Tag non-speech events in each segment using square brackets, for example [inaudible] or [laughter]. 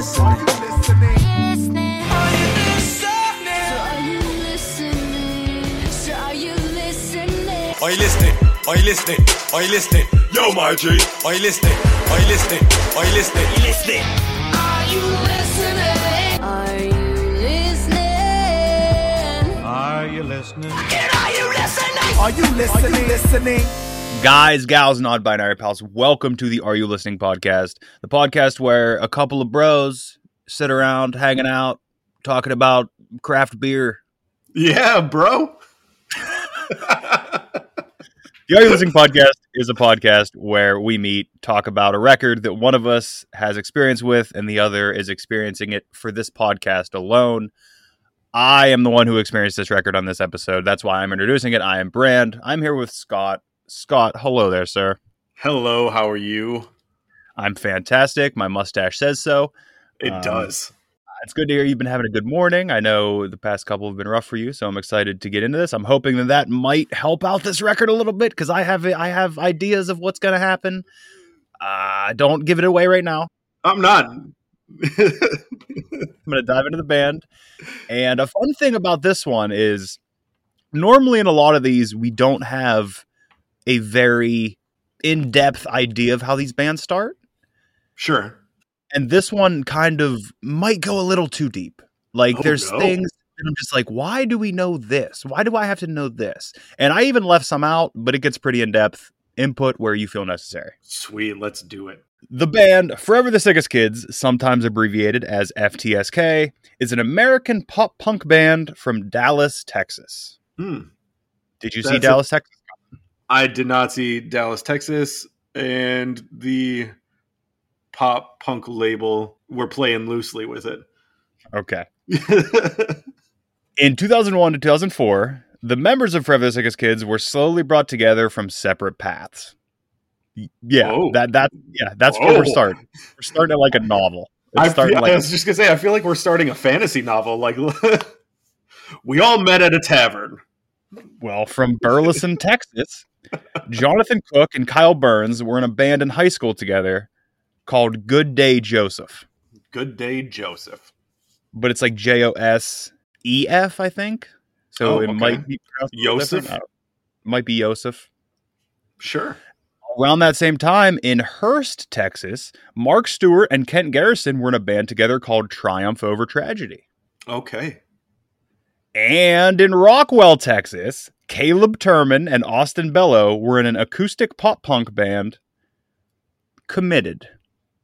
listening? Are you listening? Are you listening? So are you listening? Are you listening? Are you listening? Are you listening? Yo, my G. Are you listening? Are you listening? Are you listening? You listening? Are you listening? Are you listening? Are you listening? Are you listening? Guys, gals, and odd binary pals, welcome to the Are You Listening podcast, the podcast where a couple of bros sit around hanging out, talking about craft beer. Yeah, bro. [laughs] The Are You Listening podcast is a podcast where we meet, talk about a record that one of us has experience with, and the other is experiencing it for this podcast alone. I am the one who experienced this record on this episode. That's why I'm introducing it. I am Brand. I'm here with Scott. Scott, hello there, sir. Hello, how are you? I'm fantastic. My mustache says so. It Um, does. It's good to hear you've been having a good morning. I know the past couple have been rough for you, so I'm excited to get into this. I'm hoping that that might help out this record a little bit because I have I have ideas of what's going to happen. Uh, don't give it away right now. I'm not. [laughs] I'm going to dive into the band. And a fun thing about this one is normally in a lot of these, we don't have a very in depth idea of how these bands start. sure. and this one kind of might go a little too deep. Like Oh, there's no. things that I'm just like, why do we know this? Why do I have to know this? And I even left some out, but it gets pretty in depth. Input where you feel necessary. Sweet, let's do it. The band Forever the Sickest Kids, sometimes abbreviated as FTSK, is an American pop punk band from Dallas, Texas. Hmm. Did you see That's a- Dallas, Texas? I did not see Dallas, Texas, and the pop punk label. We're playing loosely with it. Okay. [laughs] In 2001 to 2004, the members of Sickest Kids were slowly brought together from separate paths. Yeah, Whoa. that that yeah, that's where we're oh. starting. We're starting at like a novel. I, feel, like I was just gonna say, I feel like we're starting a fantasy novel. Like, [laughs] we all met at a tavern. well, from Burleson, [laughs] Texas. Jonathan Cook and Kyle Burns were in a band in high school together called Good Day Joseph. Good day, Joseph. But it's like J O S E F, I think. So Oh, it okay. might be pronounced a little Yosef? different. I don't- uh, Might be Joseph. Sure. Around that same time in Hurst, Texas, Marc Stewart and Kent Garrison were in a band together called Triumph Over Tragedy. Okay. And in Rockwall, Texas, Caleb Turman and Austin Bello were in an acoustic pop punk band, Committed.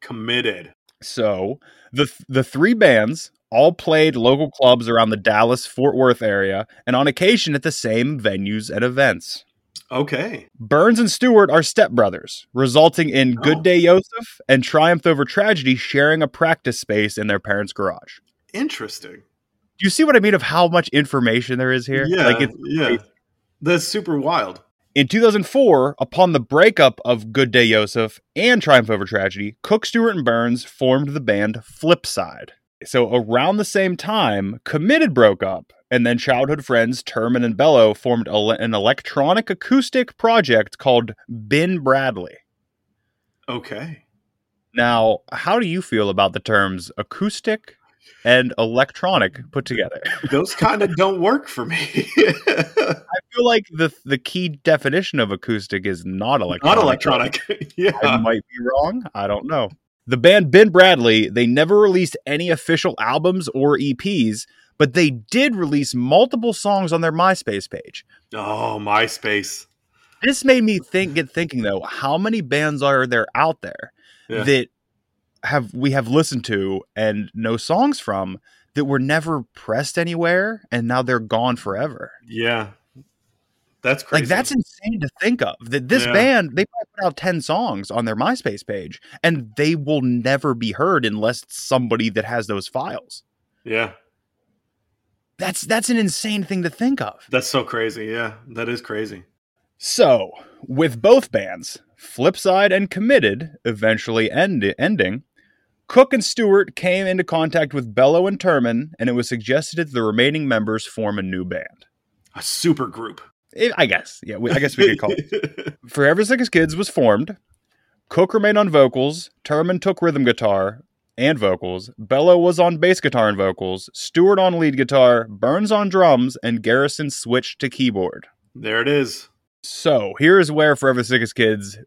Committed. So the the three bands all played local clubs around the Dallas Fort Worth area and on occasion at the same venues and events. Okay. Burns and Stewart are stepbrothers, resulting in oh. Good Oh. Day Yosef and Triumph Over Tragedy sharing a practice space in their parents' garage. Interesting. Do you see what I mean of how much information there is here? Yeah. Like it's yeah. That's super wild. In 2004, upon the breakup of Good Day Yosef and Triumph Over Tragedy, Cook, Stewart, and Burns formed the band Flipside. So around the same time, Committed broke up, and then childhood friends Turman and Bello formed an electronic acoustic project called Ben Bradley. Okay. Now, how do you feel about the terms acoustic and electronic put together? [laughs] Those kind of don't work for me. [laughs] I feel like the the key definition of acoustic is not electronic. Not electronic. [laughs] I yeah. might be wrong. I don't know. The band Ben Bradley, they never released any official albums or EPs, but they did release multiple songs on their MySpace page. Oh, MySpace. This made me think get thinking though, how many bands are there out there Yeah. that have we have listened to and no songs from that were never pressed anywhere and now they're gone forever. Yeah. That's crazy. Like that's insane to think of. That this Yeah. band they probably put out ten songs on their MySpace page, and they will never be heard unless it's somebody that has those files. Yeah. That's that's an insane thing to think of. That's so crazy. Yeah. That is crazy. So with both bands, Flipside and Committed, eventually end, ending. Cook and Stewart came into contact with Bello and Turman, and it was suggested that the remaining members form a new band. A super group. I I guess, yeah, we, I guess we could call it. [laughs] Forever Sick as Kids was formed. Cook remained on vocals. Turman took rhythm guitar and vocals. Bello was on bass guitar and vocals. Stewart on lead guitar. Burns on drums. And Garrison switched to keyboard. there it is. So here's where Forever Sick as Kids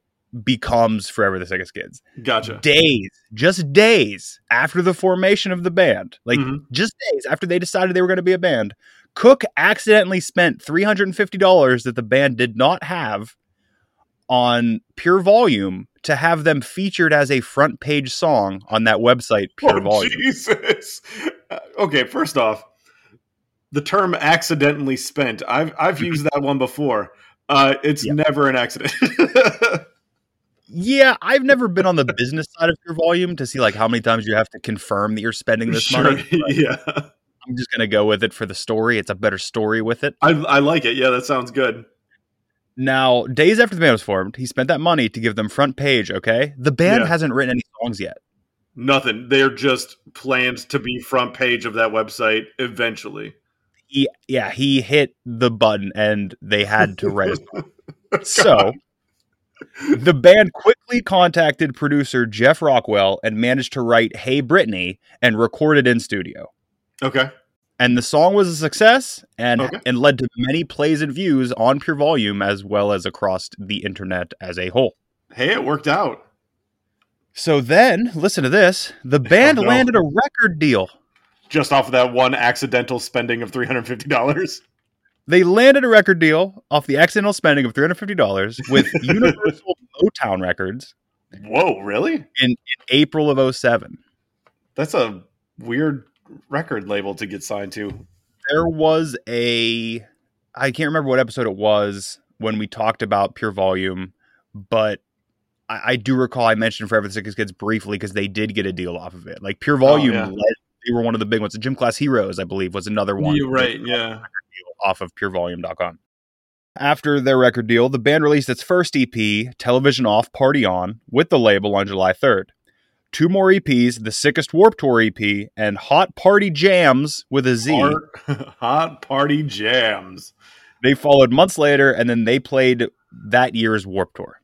becomes Forever the Sickest Kids. Gotcha. Days, just days after the formation of the band, like Mhm. just days after they decided they were going to be a band, Cook accidentally spent $350 that the band did not have on Pure Volume to have them featured as a front page song on that website, Pure Oh, Volume. Jesus. Uh, Okay, first off, the term accidentally spent. I've I've [laughs] used that one before. Uh, it's Yeah. never an accident. [laughs] Yeah, I've never been on the business side of Pure Volume to see like how many times you have to confirm that you're spending [laughs] this Sure, money. [laughs] yeah. I'm just gonna go with it for the story. It's a better story with it. I I like it. Yeah, that sounds good. Now, days after the band was formed, he spent that money to give them front page. Okay, the band Yeah. hasn't written any songs yet. Nothing. They're just planned to be front page of that website eventually. He, yeah, he hit the button and they had to write [laughs] oh, so, the band quickly contacted producer Jeff Rockwell and managed to write "Hey Brittany" and record it in studio. Okay. And the song was a success and Okay. and led to many plays and views on Pure Volume as well as across the internet as a whole. Hey, it worked out. So then, listen to this: the band Oh, no. landed a record deal. Just off of that one accidental spending of three hundred fifty dollars. They landed a record deal off the accidental spending of three hundred fifty dollars with [laughs] Universal Motown Records Whoa, really? in, in April of 07. That's a weird record label to get signed to. There was a, I can't remember what episode it was when we talked about Pure Volume, but I, I do recall I mentioned Forever the Sickest Kids briefly because they did get a deal off of it. Like Pure oh, Volume, yeah. led, they were one of the big ones. The Gym Class Heroes, I believe, was another one. You're right. Yeah. Off of purevolume.com. After their record deal, the band released its first EP, Television Off, Party On, with the label on July 3rd. Two more EPs, The Sickest Warped Tour EP and Hot Party Jams with a Z. Hot, [laughs] hot party jams. They followed months later, and then they played that year's Warped Tour.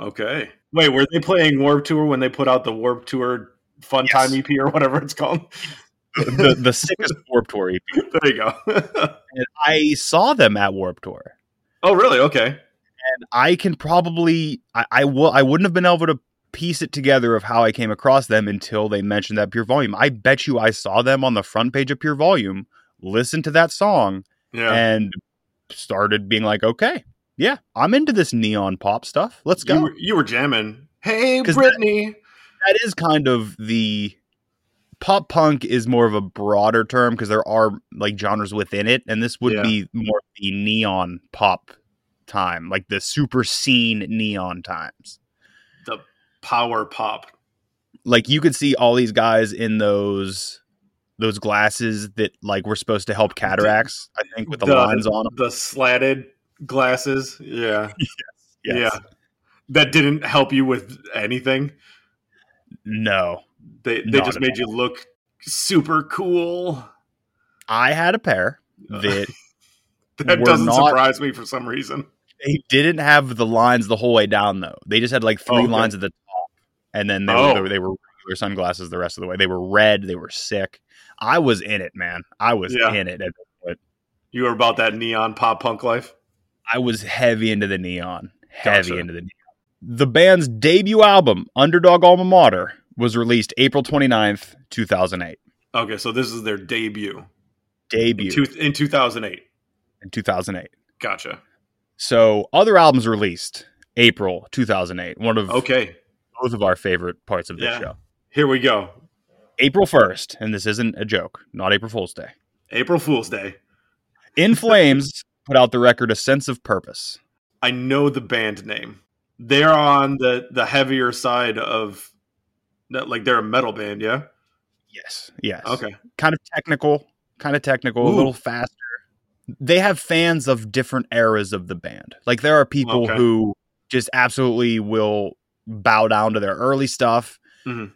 Okay. Wait, were they playing Warped Tour when they put out the Warped Tour Fun Yes. Time EP or whatever it's called? [laughs] The, the Sickest Warped Tour EP. there you go. [laughs] And I saw them at Warped Tour. oh, really? Okay. and I can probably I, I will I wouldn't have been able to piece it together of how I came across them until they mentioned that Pure Volume. I bet you I saw them on the front page of Pure Volume, listened to that song, Yeah. and started being like, okay, yeah, I'm into this neon pop stuff. Let's go. you, were, you were jamming. Hey, Brittany. that is kind of the pop punk is more of a broader term because there are like genres within it, and this would Yeah. be more the neon pop time, like the super scene neon times. the power pop. like you could see all these guys in those those glasses that like were supposed to help cataracts i think with the, lines on them The slatted glasses. Yeah. [laughs] Yes. Yeah. That didn't help you with anything. no They they Not just made you look super cool. i had a pair that [laughs] That doesn't not- surprise me for some reason. they didn't have the lines the whole way down though they just had like three Oh, okay. lines at the top and then they, Oh. were, they were regular sunglasses the rest of the way they were red they were sick i was in it man i was Yeah. in it at. You were about that neon pop punk life. i was heavy into the neon heavy Gotcha. into the neon the band's debut album underdog alma mater was released April 29th, 2008. Okay, so this is their debut Debut in, two, in 2008. in 2008. Gotcha. So other albums released April 2008. One of Okay, both of our favorite parts of this Yeah. show. here we go. April 1st, and this isn't a joke, not April Fool's Day. April Fool's Day. In Flames put out the record A Sense of Purpose. I know the band name. They're on the the heavier side of that. Like they're a metal band, yeah. Yes. Yes. Okay. Kind of technical, kind of technical, a little faster. They have fans of different eras of the band. Like there are people Okay. who just absolutely will bow down to their early stuff. Mhm.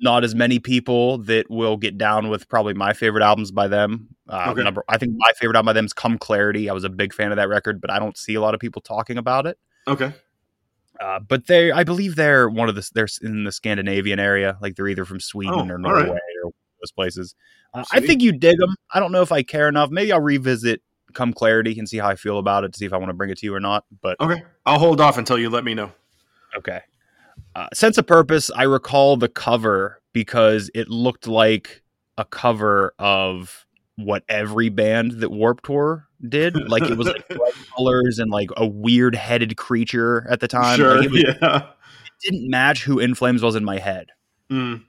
Not as many people that will get down with probably my favorite albums by them. Uh, Okay. number, I think my favorite album by them is "Come Clarity." I was a big fan of that record, but I don't see a lot of people talking about it. Okay. Uh, but they, I believe they're one of the they're in the Scandinavian area. Like they're either from Sweden Oh, or Norway right. or those places. Uh, I think you dig them. I don't know if I care enough. Maybe I'll revisit Come Clarity and see how I feel about it to see if I want to bring it to you or not. But Okay. I'll hold off until you let me know. okay. Uh, Sense of Purpose. I recall the cover because it looked like a cover of what every band that Warped Tour did. Like it was like [laughs] bright colors and like a weird headed creature at the time. sure. Like, it was- [laughs] yeah. didn't match who In Flames was in my head. Mm.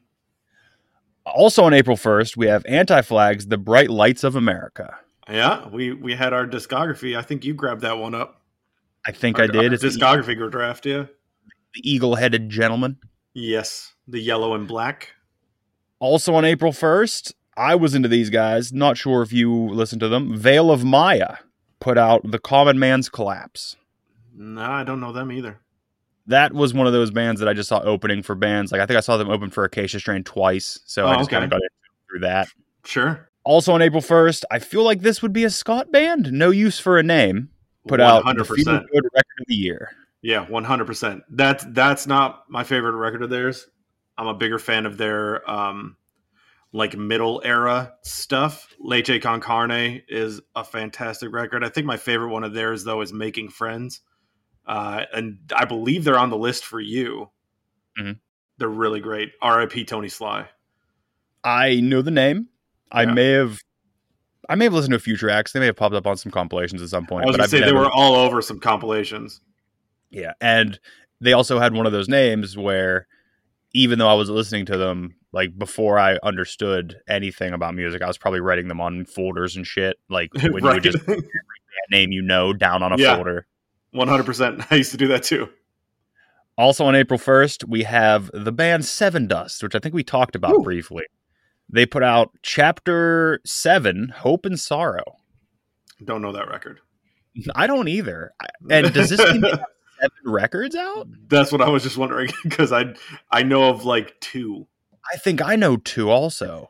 Also on April 1st, we have Anti Flags, The Bright Lights of America. Yeah. We we had our discography. I think you grabbed that one up. I think Our- I did. It's the, discography draft. Yeah. the eagle headed gentleman. Yes. The yellow and black. Also on April 1st, I was into these guys. Not sure if you listened to them. Veil of Maya put out The Common Man's Collapse. No, I don't know them either. That was one of those bands that I just saw opening for bands. Like I think I saw them open for Acacia Strain twice. So I Oh, just kind of got into through that. Sure. Also on April 1st, I feel like this would be a Scott band. No use for a name. Put out the Feel 100%. Good Record of the Year. Yeah, one hundred percent. That's that's not my favorite record of theirs. I'm a bigger fan of their um like middle era stuff. Leche con Carne is a fantastic record. I think my favorite one of theirs though is Making Friends. Uh and I believe they're on the list for you. Mhm. They're really great. R.I.P. Tony Sly. I know the name. I may have I may have listened to a few tracks. They may have popped up on some compilations at some point. I was gonna I've say they were all over some compilations. Yeah. And they also had one of those names where even though I was listening to them, like before I understood anything about music, I was probably writing them on folders and shit. Like [laughs] when you would just that [laughs] name you know down on a Yeah. folder. One hundred percent. [laughs] I used to do that too. Also on April 1st, we have the band Sevendust, which I think we talked about Ooh. briefly. They put out chapter seven, Hope and Sorrow. Don't know that record. I don't either. And does this mean have seven records out? That's what I was just wondering because I I know of like two. I think I know two also.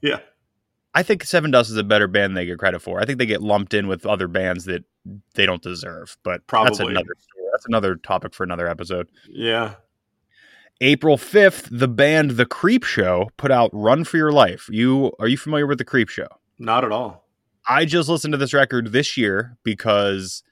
Yeah. I think Sevendust is a better band than they get credit for. I think they get lumped in with other bands that they don't deserve, but that's Probably. another story. That's another topic for another episode. Yeah. April 5th, the band The Creepshow put out Run for Your Life. You are you familiar with The Creepshow? Not at all. I just listened to this record this year because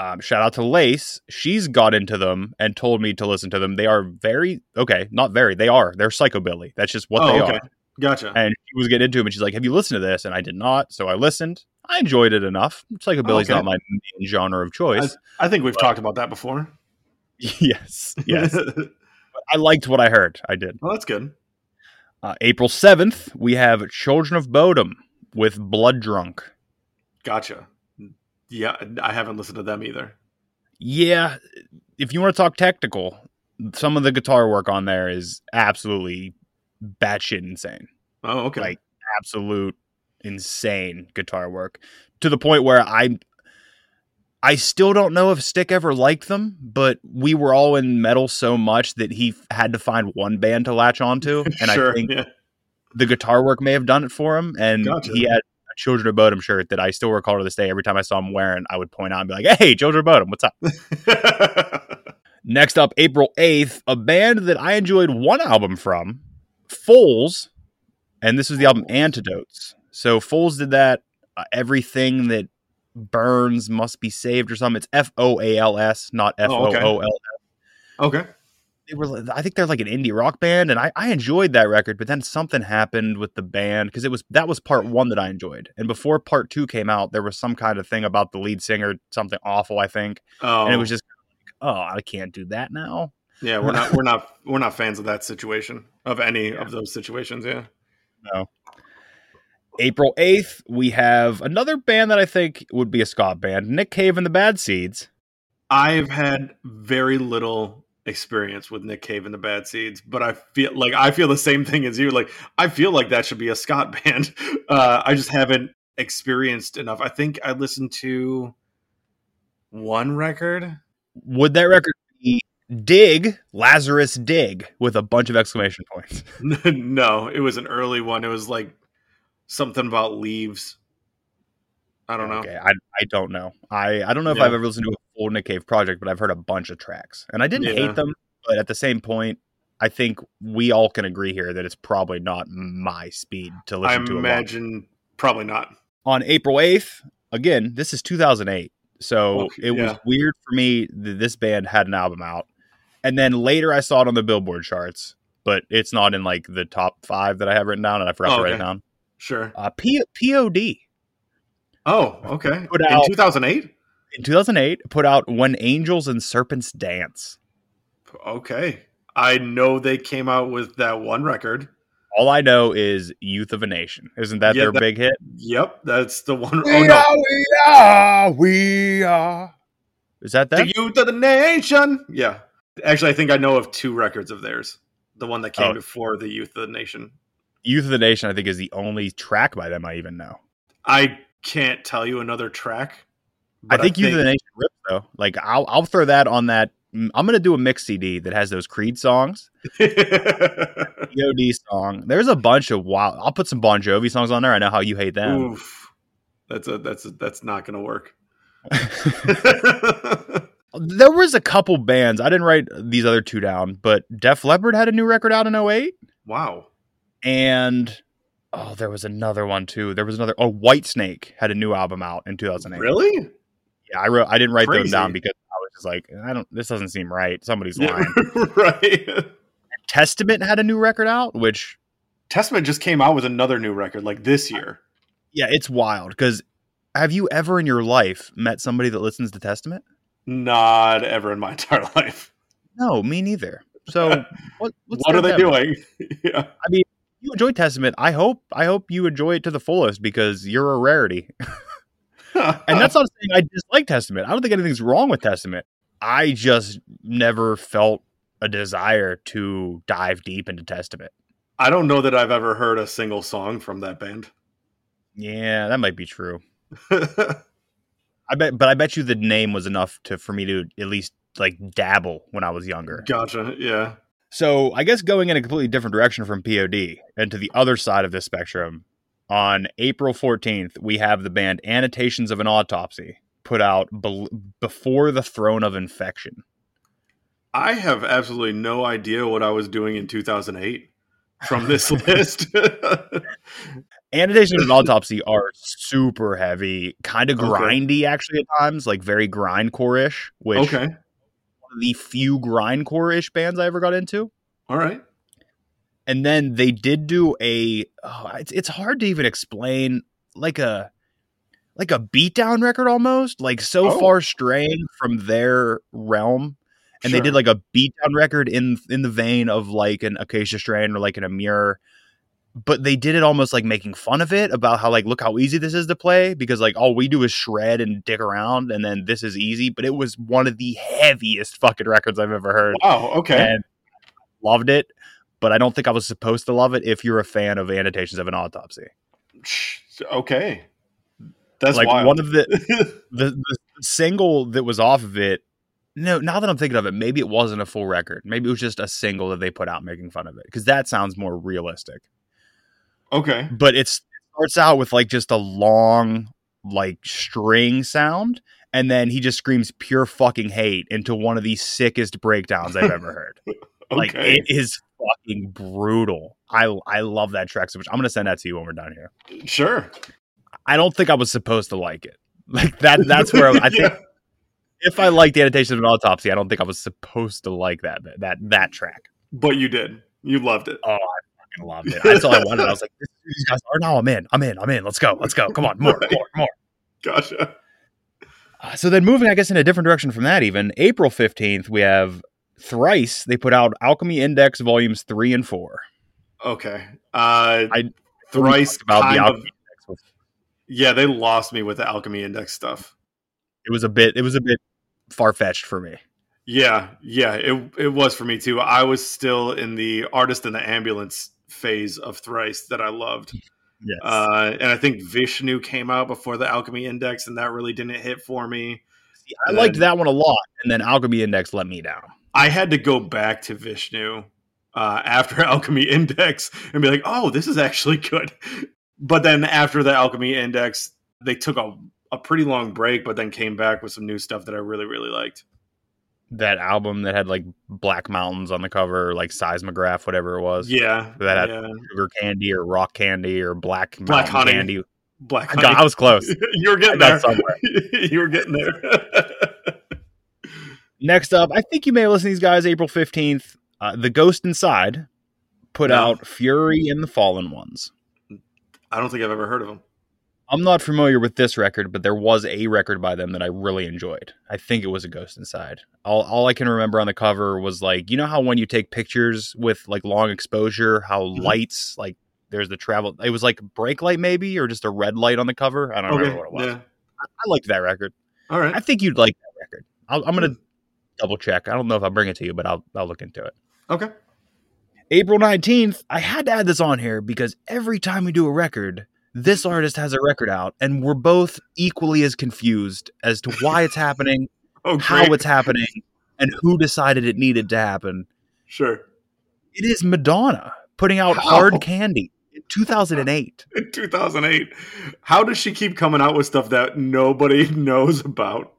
um, shout out to Lace. She's got into them and told me to listen to them. They are very okay, not very. They are. They're psychobilly. That's just what oh, they okay. are. Gotcha. And she was getting into them, and she's like, "Have you listened to this?" And I did not. So I listened. I enjoyed it enough. Psychobilly's Okay. not my main genre of choice. I think we've talked about that before. [laughs] yes, yes. [laughs] I liked what I heard. I did. well, that's good. Uh, April seventh, we have Children of Bodom with Blood Drunk. Gotcha. Yeah, I haven't listened to them either. Yeah, if you want to talk technical, some of the guitar work on there is absolutely batshit insane. Oh, okay. Like absolute insane guitar work to the point where I I still don't know if Stick ever liked them, but we were all in metal so much that he f- had to find one band to latch onto, [laughs] and sure. I think yeah. the guitar work may have done it for him. And Gotcha. he had Children of Bodom shirt that I still recall to this day. Every time I saw him wearing, I would point out and be like, "Hey, Children of Bodom, what's up?" [laughs] Next up, April 8th, a band that I enjoyed one album from, Foals, and this is the album Antidotes. So Foals did that, uh, everything that burns must be saved or something. It's F O A L S, not F Oh, O okay. O L. okay. They were I think they're like an indie rock band and I, I enjoyed that record, but then something happened with the band because it was that was part one that I enjoyed. And before part two came out, there was some kind of thing about the lead singer, something awful, I think. Oh, And it was oh. just oh, I can't do that now. yeah. We're not we're not we're not fans of that situation of any of those situations. Yeah. No. April 8th, we have another band that I think would be a Scott band, Nick Cave and the Bad Seeds. I've had very little experience with Nick Cave and the Bad Seeds, but I feel like I feel the same thing as you. Like I feel like that should be a Scott [laughs] band. Uh, I just haven't experienced enough. I think I listened to one record. Would that record be Dig, Lazarus Dig, with a bunch of exclamation points? [laughs] no, it was an early one. It was like something about leaves. I don't know. Okay, I, I don't know. I, I don't know if Yeah. I've ever listened to a Nick Cave project, but I've heard a bunch of tracks. And I didn't Yeah. hate them, but at the same point, I think we all can agree here that it's probably not my speed to I listen to. a lot. imagine probably not. on April 8th, again, this is 2008. So Okay, it was weird for me that this band had an album out. And then later I saw it on the Billboard charts, but it's not in like the top five that I have written down, and I forgot Oh, to write it down. Sure. Uh, P- POD Oh, okay. Put In 2008? In 2008 put out When Angels and Serpents Dance. Okay. I know they came out with that one record. All I know is Youth of a Nation. Isn't that Yeah, their that- big hit? Yep, that's the one. Oh, no. we are, we are. Is that that? The Youth of the Nation. Yeah. Actually, I think I know of two records of theirs. The one that came Oh. before the Youth of the Nation. Youth of the Nation, I think, is the only track by them I even know. I can't tell you another track. I think Youth of the Nation rips though. Like I'll I'll throw that on that. mm, I'm gonna do a mix CD that has those Creed songs, [laughs] POD song. There's a bunch of wild. I'll put some Bon Jovi songs on there. I know how you hate them. Oof. That's a that's a, that's not going to work. [laughs] [laughs] There was a couple bands. I didn't write these other two down, but Def Leppard had a new record out in 08 wow. and oh, there was another one too. There was another. Oh, Whitesnake had a new album out in 2008. Really? Yeah, I wrote. I didn't write Crazy. them down because I was just like, I don't. This doesn't seem right. Somebody's lying. [laughs] Right. Testament had a new record out, which Testament just came out with another new record like this year. yeah, it's wild. Because have you ever in your life met somebody that listens to Testament? Not ever in my [laughs] entire life. No, me neither. So [laughs] what? what's what are they doing? yeah. I mean, you enjoy Testament. I hope. I hope you enjoy it to the fullest because you're a rarity. And that's not saying I dislike Testament. I don't think anything's wrong with Testament. I just never felt a desire to dive deep into Testament. I don't know that I've ever heard a single song from that band. Yeah, that might be true. [laughs] I bet, but I bet you the name was enough to for me to at least like dabble when I was younger. gotcha. Yeah. So I guess going in a completely different direction from POD and to the other side of this spectrum, on April 14th, we have the band Annotations of an Autopsy put out Bel Before the Throne of Infection. I have absolutely no idea what I was doing in 2008 from this [laughs] list. [laughs] Annotations of an Autopsy are super heavy, kind of Okay. grindy actually at times, like very grindcore ish, which okay. one of the few grindcore ish bands I ever got into. All right. And then they did do a oh, it's, it's hard to even explain like a like a beatdown record almost like so Oh. far straying from their realm and they did like a beatdown record in in the vein of like an acacia strain or like an Emmure but they did it almost like making fun of it about how like look how easy this is to play because like all we do is shred and dick around and then this is easy but it was one of the heaviest fucking records i've ever heard Wow. Okay. and loved it. But I don't think I was supposed to love it if you're a fan of annotations of an autopsy. Okay. That's like wild. one of the, [laughs] the the single that was off of it. No, now that I'm thinking of it, maybe it wasn't a full record. Maybe it was just a single that they put out making fun of it because that sounds more realistic. okay. But it's, it starts out with like just a long like string sound, and then he just screams pure fucking hate into one of the sickest breakdowns I've ever heard. [laughs] Like Okay. it is fucking brutal. I I love that track so much. I'm gonna send that to you when we're done here. sure. I don't think I was supposed to like it. [laughs] Like that. That's where I [laughs] think Yeah. if I liked the annotation of an autopsy, I don't think I was supposed to like that that that track. But you did. You loved it. Oh, I fucking loved it. That's all I wanted. I was like, these guys are now. I'm in. I'm in. I'm in. Let's go. Let's go. Come on, more, more, more. Gotcha. Uh, so then, moving, I guess, in a different direction from that, even April fifteenth, we have Thrice. They put out Alchemy Index volumes three and four. Okay. Uh, I- thrice about the of- Alchemy Index. yeah, they lost me with the alchemy index stuff. It was a bit. It was a bit far fetched for me. Yeah, yeah, it it was for me too. I was still in the artist in the ambulance phase of thrice that I loved. Yes. Uh, and I think Vheissu came out before the Alchemy Index, and that really didn't hit for me. I liked that one a lot, and then Alchemy Index let me down. I had to go back to Vheissu uh, [laughs] after Alchemy Index and be like, "Oh, this is actually good." But then after the Alchemy Index, they took a a pretty long break, but then came back with some new stuff that I really really liked. That album that had like Black Mountains on the cover, like Seismograph, whatever it was. Yeah, That had yeah. sugar candy or rock candy or black Black honey. candy. Black I, got- I was close. [laughs] [laughs] you were getting there. somewhere. you were getting there. Next up, I think you may have listened to these guys April 15th. Uh, the Ghost Inside put No. out Fury and the Fallen Ones. I don't think I've ever heard of them. I'm not familiar with this record, but there was a record by them that I really enjoyed. I think it was a Ghost Inside. All, all I can remember on the cover was like, you know how when you take pictures with like long exposure, how Mhm. lights, like there's the travel, it was like brake light maybe, or just a red light on the cover. I don't Okay, remember what it was. yeah. I, I liked that record. All right. I think you'd like that record. I'm going to double check. I don't know if I'll bring it to you, but I'll, I'll look into it. okay. April 19th, I had to add this on here because every time we do a record, this artist has a record out, and we're both equally as confused as to why it's [laughs] happening, Oh, how it's happening, and who decided it needed to happen. Sure. It is Madonna putting out? Hard Candy in 2008. [laughs] In 2008. How does she keep coming out with stuff that nobody [laughs] knows about?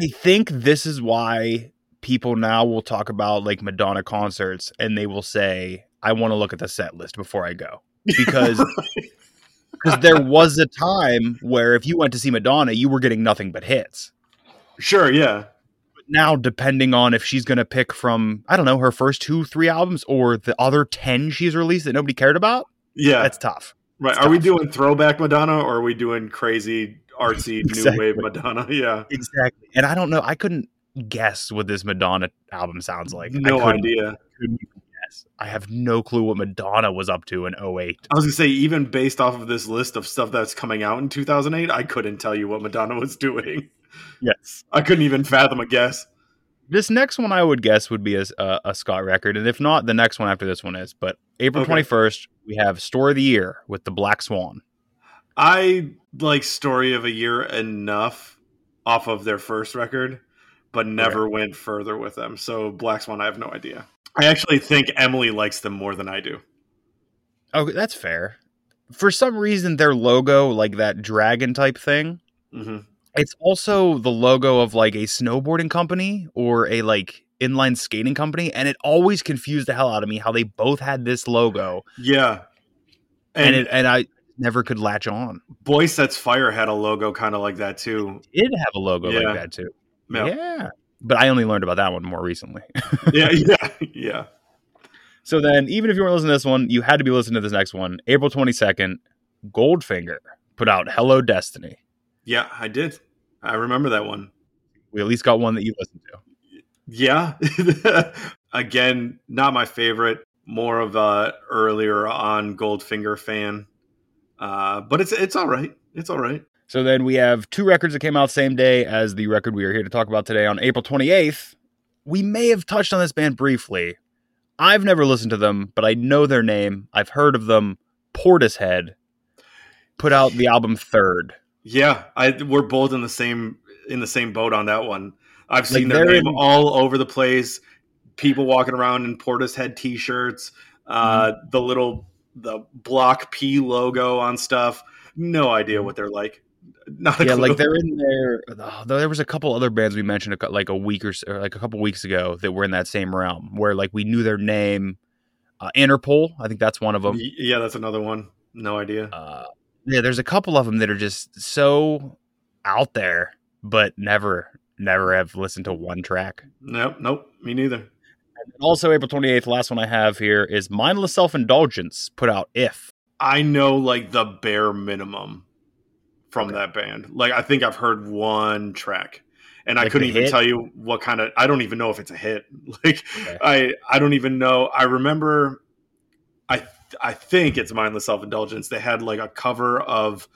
I think this is why people now will talk about like Madonna concerts and they will say, I want to look at the set list before I go. [laughs] Because because there was a time where if you went to see Madonna, you were getting nothing but hits. Sure, yeah. But now, depending on if she's going to pick from, I don't know, her first two, three albums or the other 10 she's released that nobody cared about, Yeah. that's tough. right. Are we doing throwback Madonna or are we doing crazy artsy Exactly. new wave Madonna? [laughs] Yeah. Exactly. And I don't know, I couldn't guess what this Madonna album sounds like. No couldn't- idea. couldn't guess. I have no clue what Madonna was up to in 08. I was gonna say, even based off of this list of stuff that's coming out in 2008, I couldn't tell you what Madonna was doing. [laughs] Yes. I couldn't even fathom a guess. This next one I would guess would be a, a, a Scott record, and if not, the next one after this one is. But April Okay. twenty first, we have Story of the Year with the Black Swan. I like Story of a Year enough off of their first record, but never went further with them. So Black Swan, I have no idea. I actually think Emily likes them more than I do. Oh, that's fair. For some reason, their logo, like that dragon type thing, hmm it's also the logo of like a snowboarding company or a like inline skating company, and it always confused the hell out of me how they both had this logo, Yeah, and and, it, and I never could latch on. Boysetsfire had a logo kind of like that too. It did have a logo Yeah. like that too. Yeah, Yeah. But I only learned about that one more recently. [laughs] yeah, yeah, yeah. so then, even if you weren't listening to this one, you had to be listening to this next one. April 22nd, Goldfinger put out Hello Destiny. Yeah, I did. I remember that one. We at least got one that you listened to. Yeah. [laughs] Again, not my favorite. More of a earlier on Goldfinger fan. Uh, but it's it's all right. It's all right. So then we have two records that came out same day as the record we are here to talk about today on April 28th. We may have touched on this band briefly. I've never listened to them, but I know their name. I've heard of them. Portishead put out the album Third. Yeah, I we're both in the same in the same boat on that one. I've seen their name in- all over the place. People walking around in Portishead t-shirts, uh, the little the block P logo on stuff. No idea what they're like. Not a yeah, clue. like they're in there. oh, there was a couple other bands we mentioned like a week or, so, or like a couple weeks ago that were in that same realm where like we knew their name. Uh, Interpol, I think that's one of them. Yeah, that's another one. No idea. Uh, yeah, there's a couple of them that are just so out there, but never, never have listened to one track. Nope, nope, me neither. And also, April 28th, last one I have here is Mindless Self Indulgence put out If. I know like the bare minimum from that band. Like I think I've heard one track. And I couldn't even hit? tell you what kind of I don't even know if it's a hit. [laughs] Like Okay. I I don't even know. I remember I I think it's mindless self-indulgence. They had like a cover of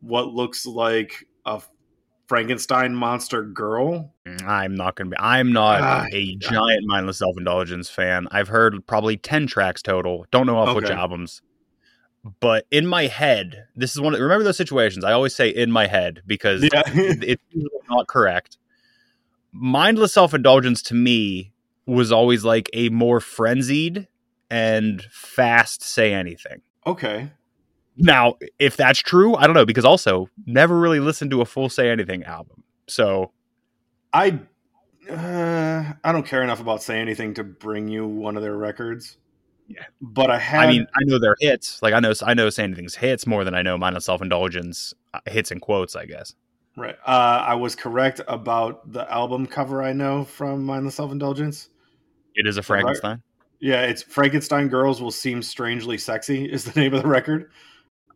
what looks like a Frankenstein monster girl. I'm not going to be, I'm not Ah, a giant Mindless Self Indulgence fan. I've heard probably 10 tracks total. Don't know off which albums. But in my head, this is one. of- Remember those situations? I always say in my head because Yeah. it's not correct. Mindless self indulgence to me was always like a more frenzied and fast say anything. okay. Now, if that's true, I don't know because also never really listened to a full say anything album. So I uh, I don't care enough about say anything to bring you one of their records. Yeah. But I had I mean, I know their hits. Like I know I know say anything's hits more than I know mindless self indulgence hits and quotes. I guess. right. Uh, I was correct about the album cover I know from Mindless Self Indulgence. It is a Frankenstein. Yeah, it's Frankenstein Girls Will Seem Strangely Sexy is the [laughs] name of the record.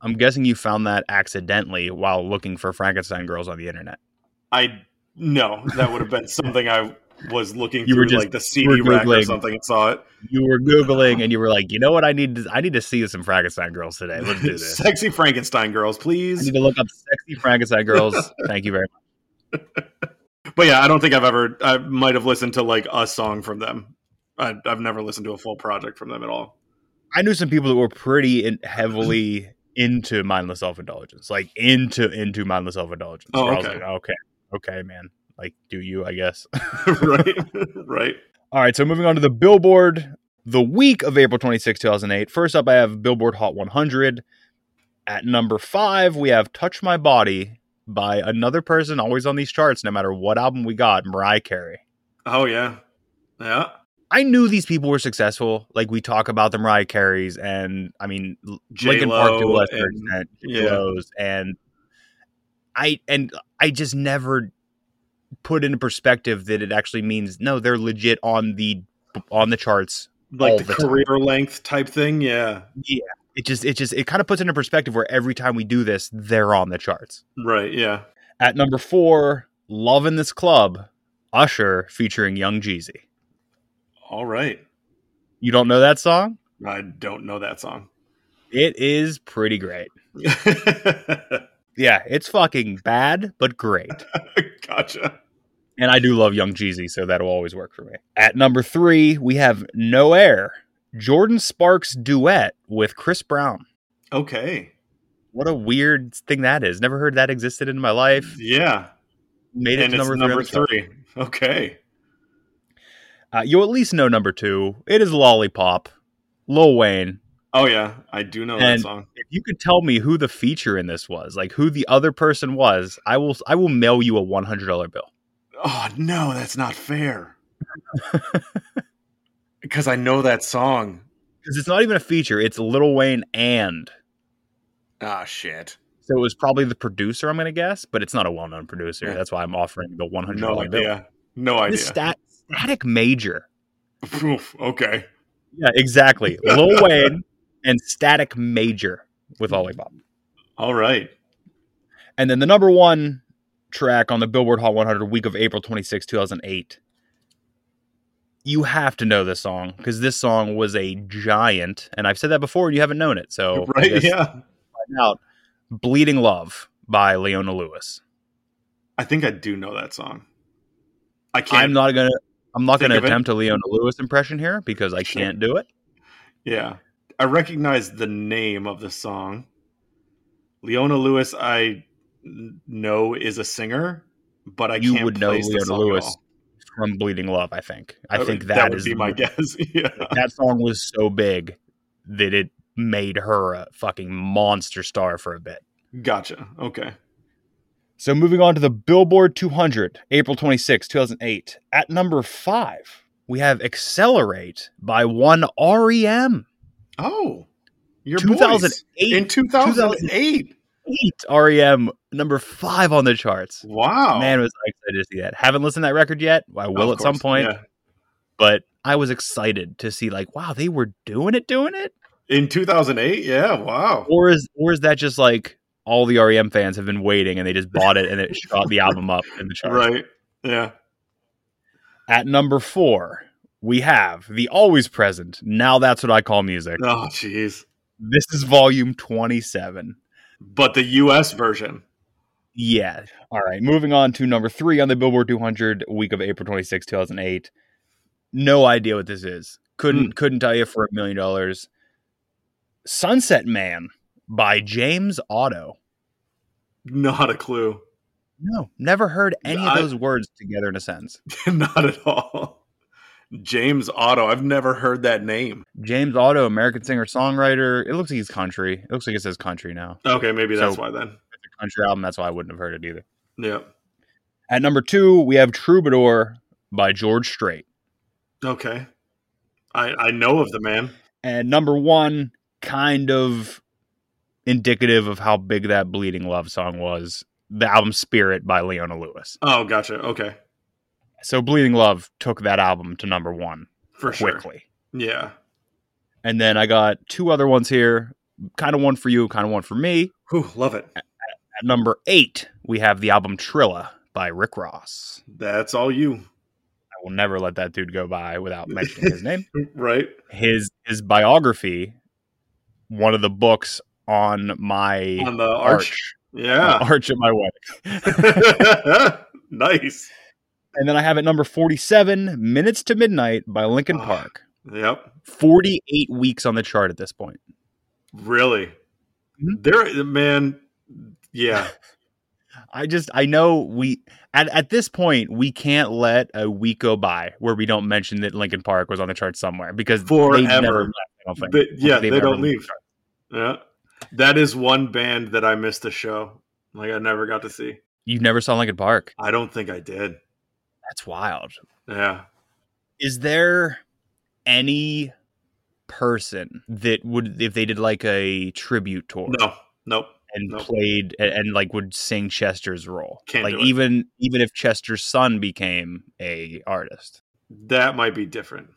I'm guessing you found that accidentally while looking for Frankenstein girls on the internet. I no, that would have been [laughs] something I was looking You were through just- like the CD rack or something and saw it. You were googling and you were like, you know what? I need to I need to see some Frankenstein girls today. Let's do [laughs] this. Sexy Frankenstein Girls, I please. need to look up sexy Frankenstein girls. [laughs] Thank you very much. But yeah, I don't think I've ever. I might have listened to like a song from them. I, I've never listened to a full project from them at all. I knew some people that were pretty in, heavily into mindless self indulgence, like into into mindless self indulgence. Oh, I was okay. like, okay, okay, man. Like, do you? I guess. [laughs] [laughs] right, right. All right, so moving on to the Billboard, the week of April 26, 2008. First up, I have Billboard Hot 100. At number five, we have Touch My Body by another person always on these charts, no matter what album we got, Mariah Carey. Oh yeah, yeah. I knew these people were successful. Like we talk about the Mariah Careys and I mean L- Linkin Park to a lesser and- extent, yeah. And I and I just never put into perspective that it actually means no, they're legit on the on the charts Like the, the time. career length type thing. Yeah, yeah. it just it just it kind of puts into perspective where every time we do this they're on the charts right. Yeah. at number four love in this club usher featuring young jeezy All right. you don't know that song I don't know that song. it is pretty great [laughs] yeah it's fucking bad but great [laughs] gotcha. And i do love young jeezy so that'll always work for me at number three we have no air jordan sparks duet with chris brown Okay. what a weird thing that is never heard that existed in my life Yeah. made it and to it's number, number three on the chart. three. Okay. Uh, you'll at least know number two. It is Lollipop, Lil Wayne. Oh yeah, I do know that song. If you could tell me who the feature in this was, like who the other person was, I will. I will mail you a one hundred dollar bill. Oh no, that's not fair. [laughs] because I know that song. Because it's not even a feature; it's Lil Wayne and. Ah shit. So it was probably the producer. I'm going to guess, but it's not a well-known producer. Yeah. That's why I'm offering the one hundred No dollar bill. idea. No idea. Stat, Static Major. Oof, okay. Yeah, exactly. [laughs] Lil Wayne and Static Major with Lollipop. All right. And then the number one track on the Billboard Hot 100 week of April 26, 2008. You have to know this song because this song was a giant, and I've said that before, and you haven't known it. So right. Yeah. find out. "Bleeding Love" by Leona Lewis. I think I do know that song. I can't. I'm not gonna. I'm not gonna attempt a Leona Lewis impression here because I Sure. can't do it. Yeah. I recognize the name of the song. Leona Lewis, I know is a singer, but I you would know Leona Lewis from "Bleeding Love." I think. I Uh, think that that would is be my guess. yeah. that song was so big that it made her a fucking monster star for a bit. Gotcha. Okay. So moving on to the Billboard 200, April 26, 2008. At number five, we have Accelerate by one REM. Oh, your 2008. in 2008. Eight REM, number five on the charts. Wow. Man, was I excited to see that. Haven't listened to that record yet. I will Of at some point, yeah. but I was excited to see like, wow, they were doing it, doing it. In 2008, yeah, wow. Or is or is that just like all the REM fans have been waiting and they just bought it and it [laughs] shot the album up in the chart. Right. Yeah. At number four, we have the always present. Now that's what I call music. Oh, jeez. This is volume 27. But the US version. Yeah. All right. Moving on to number three on the Billboard 200, week of April 26, 2008. No idea what this is. Couldn't hmm. couldn't tell you for a million dollars. Sunset Man by James Otto. Not a clue. No, never heard any I- of those words together in a sentence. [laughs] Not at all. James Otto. I've never heard that name. James Otto, American singer songwriter. It looks like he's country. It looks like it says country now. Okay, maybe that's So- why then. It's a country album. That's why I wouldn't have heard it either. Yeah. At number two, we have Troubadour by George Strait. Okay. I I know of the man. And number one, kind of indicative of how big that Bleeding Love song was. The album Spirit by Leona Lewis. Oh, gotcha. Okay. So Bleeding Love took that album to number one For sure. quickly. Yeah. And then I got two other ones here. Kind of one for you, kind of one for me. Whew, love it. At number eight, we have the album Trilla by Rick Ross. That's all you. I will never let that dude go by without [laughs] mentioning his name. Right? His his biography, one of the books on my On the arch, arch. Yeah. [laughs] arch at my wedding. [laughs] nice. And then I have at number 47, Minutes to Midnight by Linkin Ah. Park. Yep. 48 weeks on the chart at this point. Really. Mhm. There man. Yeah. [laughs] I just I know we at, at this point we can't let a week go by where we don't mention that Linkin Park was on the chart somewhere because they Forever. never left, I don't think. They- yeah, they don't left the leave. Yeah. That is one band that I missed a show. Like I never got to see. You never saw Linkin Park. I don't think I did. That's wild. Yeah. Is there any person that would if they did like a tribute tour No. Nope. and Nope. played and, and like would sing Chester's role. Can't like do it. even even if Chester's son became a artist. That might be different.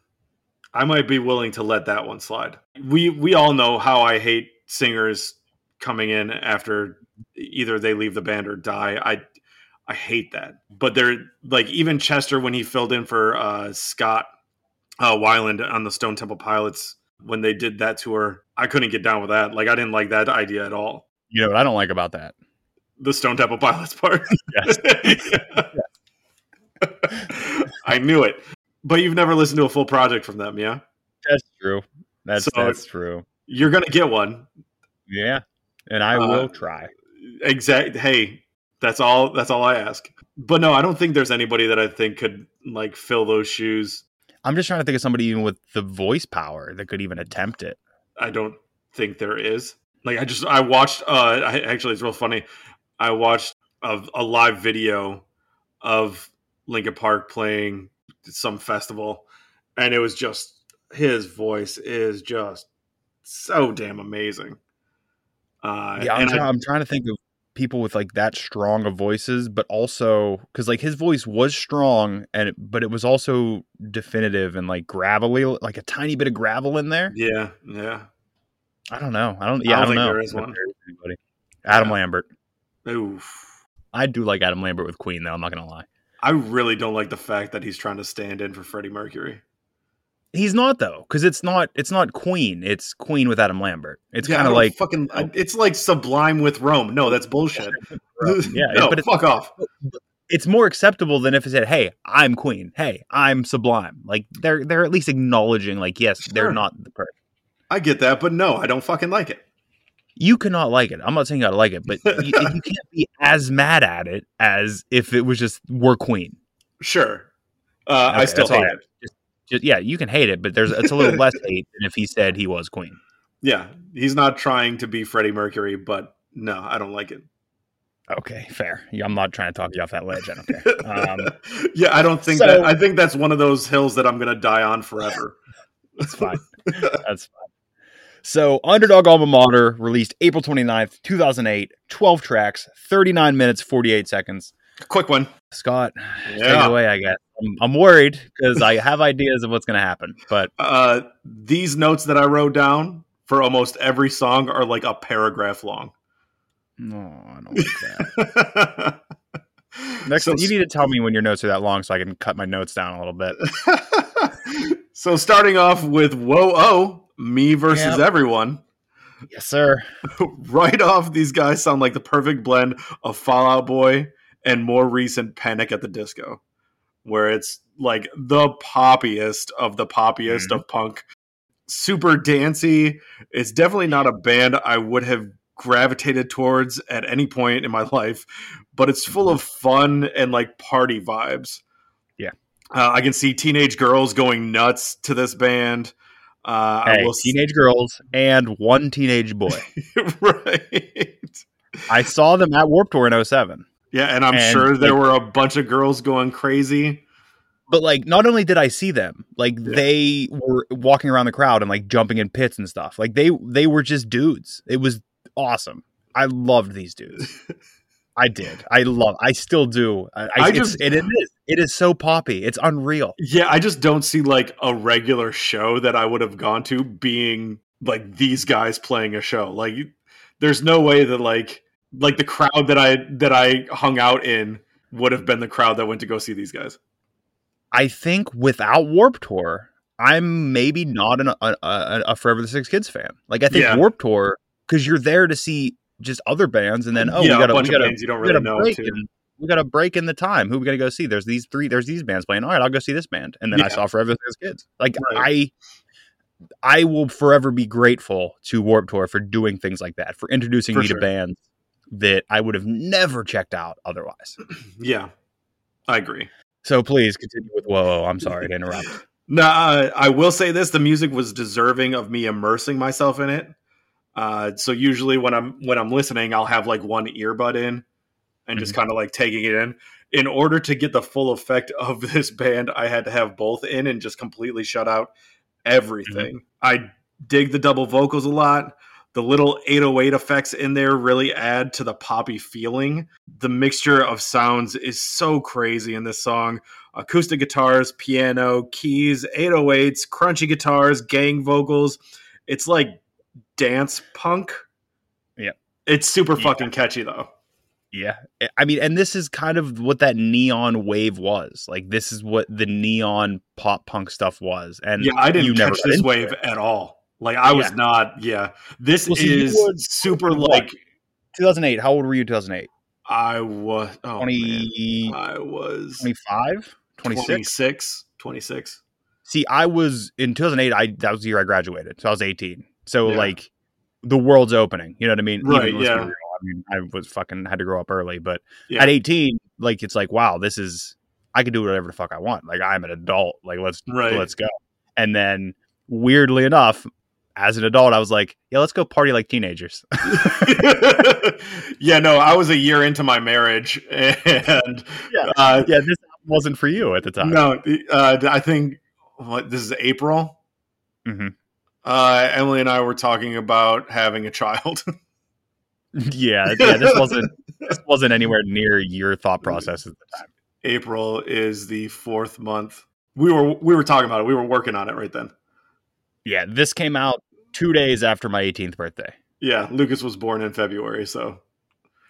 I might be willing to let that one slide. We we all know how I hate singers coming in after either they leave the band or die. I I hate that. But they're like even Chester when he filled in for uh, Scott uh, Weiland on the Stone Temple Pilots when they did that tour. I couldn't get down with that. Like I didn't like that idea at all. You know what I don't like about that? The Stone Temple Pilots part. Yes. [laughs] [laughs] I knew it. But you've never listened to a full project from them, yeah? That's true. That's So- that's true. You're gonna get one. Yeah. And I Uh, will try. Exact. Hey, that's all. That's all I ask. But no, I don't think there's anybody that I think could like fill those shoes. I'm just trying to think of somebody even with the voice power that could even attempt it. I don't think there is. Like I just I watched. Uh, I, actually, it's real funny. I watched a, a live video of Linkin Park playing some festival, and it was just his voice is just so damn amazing. Uh, Yeah, I'm, and I- I'm trying to think of people with like that strong of voices, but also because like his voice was strong and it, but it was also definitive and like gravelly, like a tiny bit of gravel in there. yeah, yeah. I don't know. I don't. Yeah, I I don't don't, think know. there is one. anybody. Adam Yeah. Lambert. Oof. I do like Adam Lambert with Queen though. I'm not gonna lie. I really don't like the fact that he's trying to stand in for Freddie Mercury. He's not though, because it's not. It's not Queen. It's Queen with Adam Lambert. It's Yeah, kind of like fucking. It's like Sublime with Rome. No, that's bullshit. [laughs] Yeah, no, but fuck off. it's more acceptable than if it said, "Hey, I'm Queen. Hey, I'm Sublime." Like they're they're at least acknowledging, like, yes, they're Sure. not the person. I get that, but no, I don't fucking like it. You cannot like it. I'm not saying you gotta like it, but you, [laughs] you can't be as mad at it as if it was just we're Queen. Sure, uh, I still hate it. Just, yeah, you can hate it, but there's it's a little less [laughs] hate than if he said he was Queen. Yeah, he's not trying to be Freddie Mercury, but no, I don't like it. Okay, fair. Yeah, I'm not trying to talk you off that ledge. I don't care. Um, [laughs] yeah, I don't think so- that. I think that's one of those hills that I'm gonna die on forever. [laughs] That's fine. That's fine. So, Underdog Alma Mater released April 29th, 2008, 12 tracks, 39 minutes, 48 seconds. Quick one. Scott, take it away. I guess I'm, I'm worried because I have ideas of what's going to happen, but [laughs] Uh, these notes that I wrote down for almost every song are like a paragraph long. no, I don't like that. [laughs] Next, So- you need to tell me when your notes are that long so I can cut my notes down a little bit. [laughs] so starting off with Whoa Oh, me versus Yep. everyone. Yes, sir. right off, these guys sound like the perfect blend of Fall Out Boy and more recent Panic at the Disco, where it's like the poppiest of the poppiest of punk. Super dancey. It's definitely not a band I would have gravitated towards at any point in my [laughs] life, but it's full of fun and like party vibes. Yeah. Uh, I can see teenage girls going nuts to this band. Uh, I Hey, will s- teenage girls and one teenage boy. [laughs] right. I saw them at Warped Tour in 07. Yeah, and I'm And, sure there like- were a bunch of girls going crazy. But like, not only did I see them, like Yeah. they were walking around the crowd and like jumping in pits and stuff. Like they they were just dudes. It was awesome. I loved these dudes. [laughs] I did. I love. I still do. I, I, just- it is. It is so poppy. It's unreal. Yeah, I just don't see like a regular show that I would have gone to being like these guys playing a show. Like there's no way that like like the crowd that I that I hung out in would have been the crowd that went to go see these guys. I think without Warped Tour, I'm maybe not an, a, a, Forever the Sickest Kids fan. Like I think Yeah. Warped Tour because you're there to see just other bands, and then oh, yeah, we got a bunch of got a bands you don't really know in, we got a break in the time. Who we gonna go see? There's these three. There's these bands playing. All right, I'll go see this band, and then I saw Forever the Sickest Kids. Like Right. I, I will forever be grateful to Warped Tour for doing things like that, for introducing For me sure. to bands that I would have never checked out otherwise. [clears throat] Yeah, I agree. So please continue with Whoa. I'm sorry to interrupt. [laughs] No, uh, I will say this: the music was deserving of me immersing myself in it. Uh, so usually when I'm when I'm listening, I'll have like one earbud in and just kind of like taking it in. In order to get the full effect [laughs] of this band, I had to have both in and just completely shut out everything. I dig the double vocals a lot. The little 808 effects in there really add to the poppy feeling. The mixture of sounds is so crazy in this song acoustic guitars, piano, keys, 808s, crunchy guitars, gang vocals. It's like dance punk. Yeah. It's super Yeah. fucking catchy though. Yeah. I mean, and this is kind of what that neon wave was. Like, this is what the neon pop punk stuff was. And Yeah, I didn't never catch got this wave it. at all. Like I was Yeah. not, yeah. This Well, is super like 2008. How old were you 2008? I was oh 20, man. I was 25? 26? 26. 26. See, I was in 2008. I That was the year I graduated. So I was 18. So, Yeah. like, the world's opening. You know what I mean? Right, let's yeah. I mean, I was fucking had to grow up early, but Yeah. at 18, like, it's like, wow, this is, I can do whatever the fuck I want. Like, I'm an adult. Like, let's, Right. let's go. And then, weirdly enough, as an adult, I was like, yeah, let's go party like teenagers. [laughs] [laughs] yeah, no, I was a year into my marriage [laughs] and Yeah. uh, yeah, this wasn't for you at the time. no, uh, I think what this is April. Mhm. Uh, Emily and I were talking about having a child. yeah, yeah, this wasn't, this wasn't anywhere near your thought process at the time. April is the fourth month. We were we were talking about it. We were working on it right then. Yeah, this came out two days after my 18th birthday. Yeah, Lucas was born in February, so [laughs]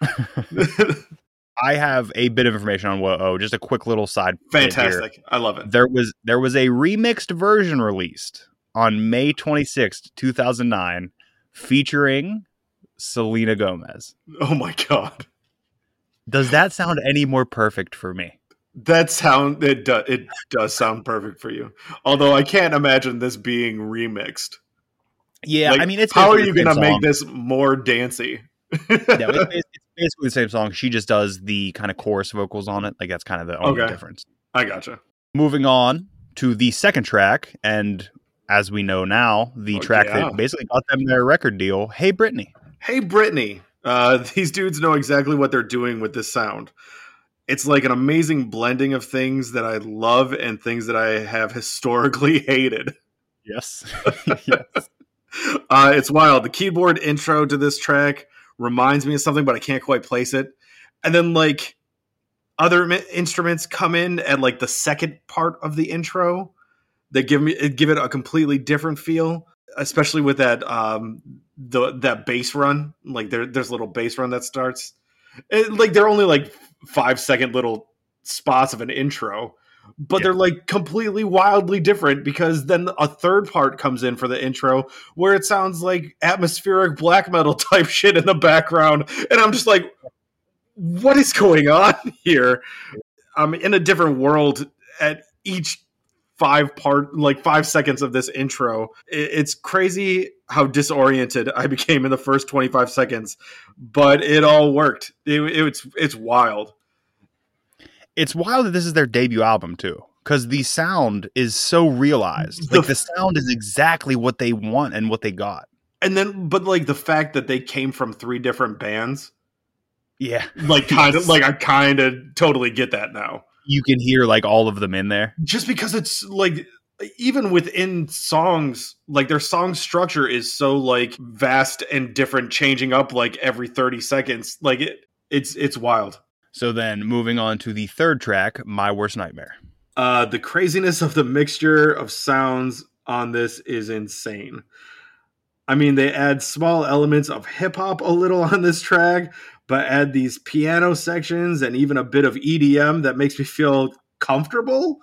I have a bit of information on Whoa. Just a quick little side. fantastic. I love it. There was there was a remixed version released on May 26th, 2009, featuring Selena Gomez. Oh my god, Does that sound any more perfect for me? that sound it does it does sound perfect for you. Although I can't imagine this being remixed. Yeah, Like, I mean, it's how are you going to make this more dancey? yeah, it's, [laughs] it's basically the same song. She just does the kind of chorus vocals on it. Like that's kind of the only Okay. difference. I gotcha. Moving on to the second track, and as we know now, the Oh, track yeah. that basically got them their record deal. Hey, Brittany. Hey, Brittany. Uh, [laughs] these dudes know exactly what they're doing with this sound. It's like an amazing blending of things that I love and things that I have historically [laughs] hated. Yes. yes. Uh, it's wild. The keyboard intro to this track reminds me of something, but I can't quite place it. And then, like, other instruments come in at like the second part of the intro that give me give it a completely different feel especially with that um the that bass run like there there's a little bass run that starts it, like they're only like five second little spots of an intro but Yeah. they're like completely wildly different because then a third part comes in for the intro where it sounds like atmospheric black metal [laughs] type shit in the background. And i'm just like what is going on [laughs] here? I'm in a different world at each five part like five seconds of this intro. It's crazy how disoriented i [laughs] became in the first 25 seconds but it all worked. It, it's it's wild It's wild that this is their debut album too, because the sound is so realized. The Like the sound is exactly what they want and what they got. and then but like the fact that they came from three different bands Yeah, like [laughs] kind of like i kind of totally get that now you can hear like all of them in there. just because it's like even within songs like their song structure is so like vast and different changing up like every 30 seconds like it it's it's wild So then, moving on to the third track, "My Worst Nightmare." uh the craziness of the mixture of sounds on this is insane. I mean they add small elements of hip hop a little on this track but add these piano sections and even a bit of edm that makes me feel comfortable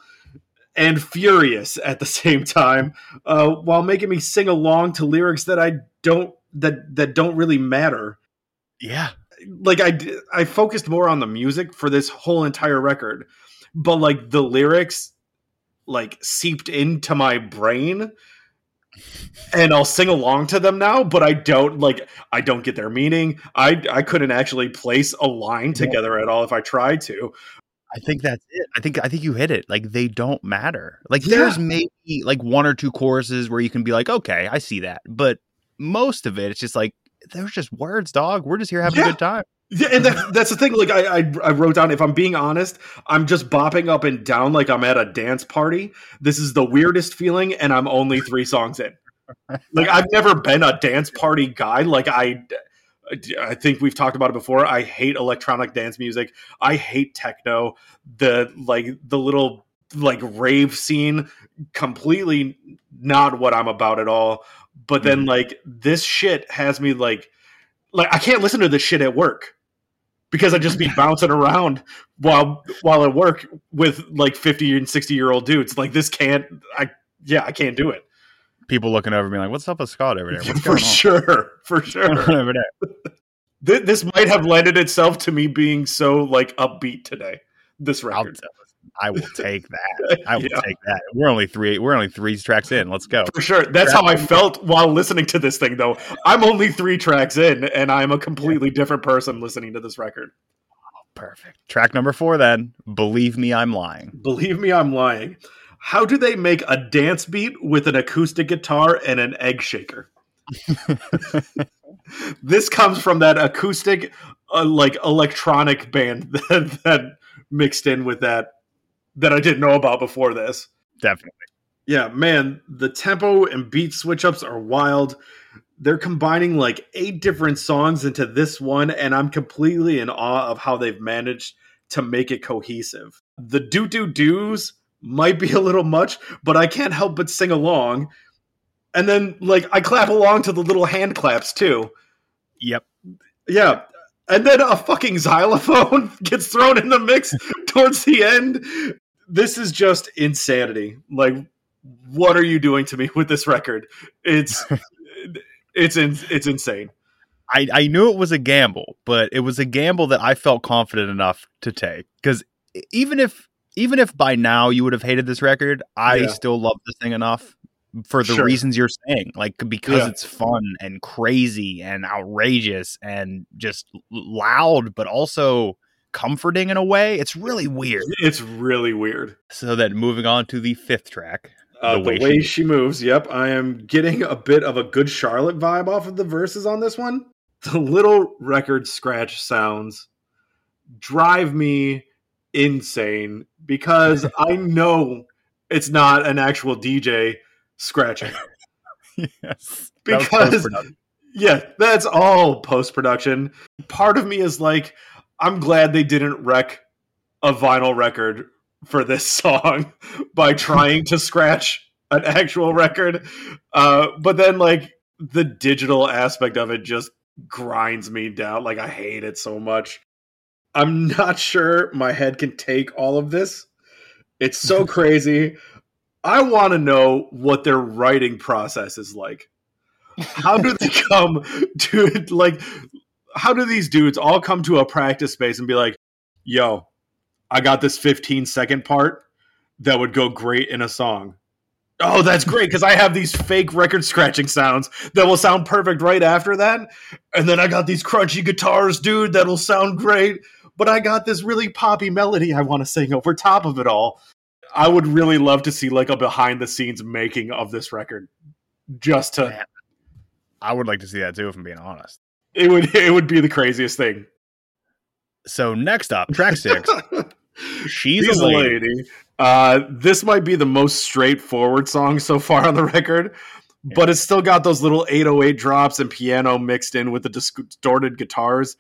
and furious at the [laughs] same time uh, while making me sing along to lyrics that i don't that that don't really matter. Yeah, like I I focused more on the music for this whole entire record, but like the lyrics like seeped into my brain and I'll sing along to them now, but I don't like I don't get their meaning. I I couldn't actually place a line together at all if I tried to. I think that's it. I think I think you hit it. Like they don't matter. Like Yeah. there's maybe like one or two choruses where you can be like, okay, I see that, but most of it, it's just like there's just words, dog. We're just here having Yeah. a good time. Yeah, and that, that's the thing. Like I, I, I wrote down. If I'm being honest, I'm just bopping up and down like I'm at a dance party. This is the weirdest feeling, and I'm only three songs in. Like I've never been a dance party guy. Like I, I think we've talked about it before. I hate electronic dance music. I hate techno. The like the little like rave scene. Completely not what I'm about at all. But then mm. like this shit has me like like I can't listen to this shit at work because I just be [laughs] bouncing around while while at work with like 50 and 60 year old dudes. Like this can't I yeah, I can't do it. People looking over me like, what's up with Scott over there? [laughs] For sure. For [laughs] sure. over there. Th- this might have lended itself to me being so like upbeat today. This I'll, record. I will take that. [laughs] I will Yeah. take that. We're only three. We're only three tracks in. Let's go. For sure. That's how I felt while listening to this thing though. I'm only 3 tracks in and I'm a completely different person listening to this record. Perfect. Track number four. Then, believe me, I'm lying. Believe me, I'm lying. How do they make a dance beat with an acoustic guitar and an egg shaker? [laughs] this comes from that acoustic, uh, like electronic band [laughs] that, that mixed in with that that I didn't know about before this. Definitely. Yeah, man, the tempo and beat switch ups are wild. They're combining like eight different songs into this one, and I'm completely in awe of how they've managed to make it cohesive. The do do do's might be a little much, but I can't help but sing along. And then, like, I clap along to the little hand claps too. Yep. Yeah. And then a fucking xylophone [laughs] gets thrown in the mix [laughs] towards the end. This is just insanity. Like, what are you doing to me with this record? It's [laughs] it's in, it's insane. I, I knew it was a gamble, but it was a gamble that I felt confident enough to take. Because even if even if by now you would have hated this record, I Yeah. still love this thing enough for the Sure. reasons you're saying. Like because Yeah. it's fun and crazy and outrageous and just loud, but also comforting in a way. It's really weird. It's really weird. So then moving on to the fifth track. Uh, The the, way way, she she, moves. Yep, I am getting a bit of a good Charlotte vibe off of the verses on this one. The little record scratch sounds drive me insane because [laughs] I know it's not an actual DJ scratching. [laughs] yes. Because yeah, that's all post production. Part of me is like, I'm glad they didn't wreck a vinyl record for this song [laughs] by trying to scratch an actual record. Uh, but then, like, the digital aspect of it just grinds me down. Like, I hate it so much. I'm not sure my head can take all of this. It's so [laughs] crazy. I want to know what their writing process is like. How do they [laughs] come to like how do these dudes all come to a practice space and be like, "Yo, I got this 15 second part that would go great in a song." Oh, that's great because I have these fake record scratching sounds that will sound perfect right after that. And then I got these crunchy guitars, dude, that'll sound great. But I got this really poppy melody I want to sing over top of it all. I would really love to see like a behind the scenes making of this record. Just to Man. I would like to see that too, if I'm being honest. It would it would be the craziest thing. So next up, track six. [laughs] She's She's a lady. Uh, this might be the most straightforward song so far on the record, but it's still got those little 808 drops and piano mixed in with the distorted guitars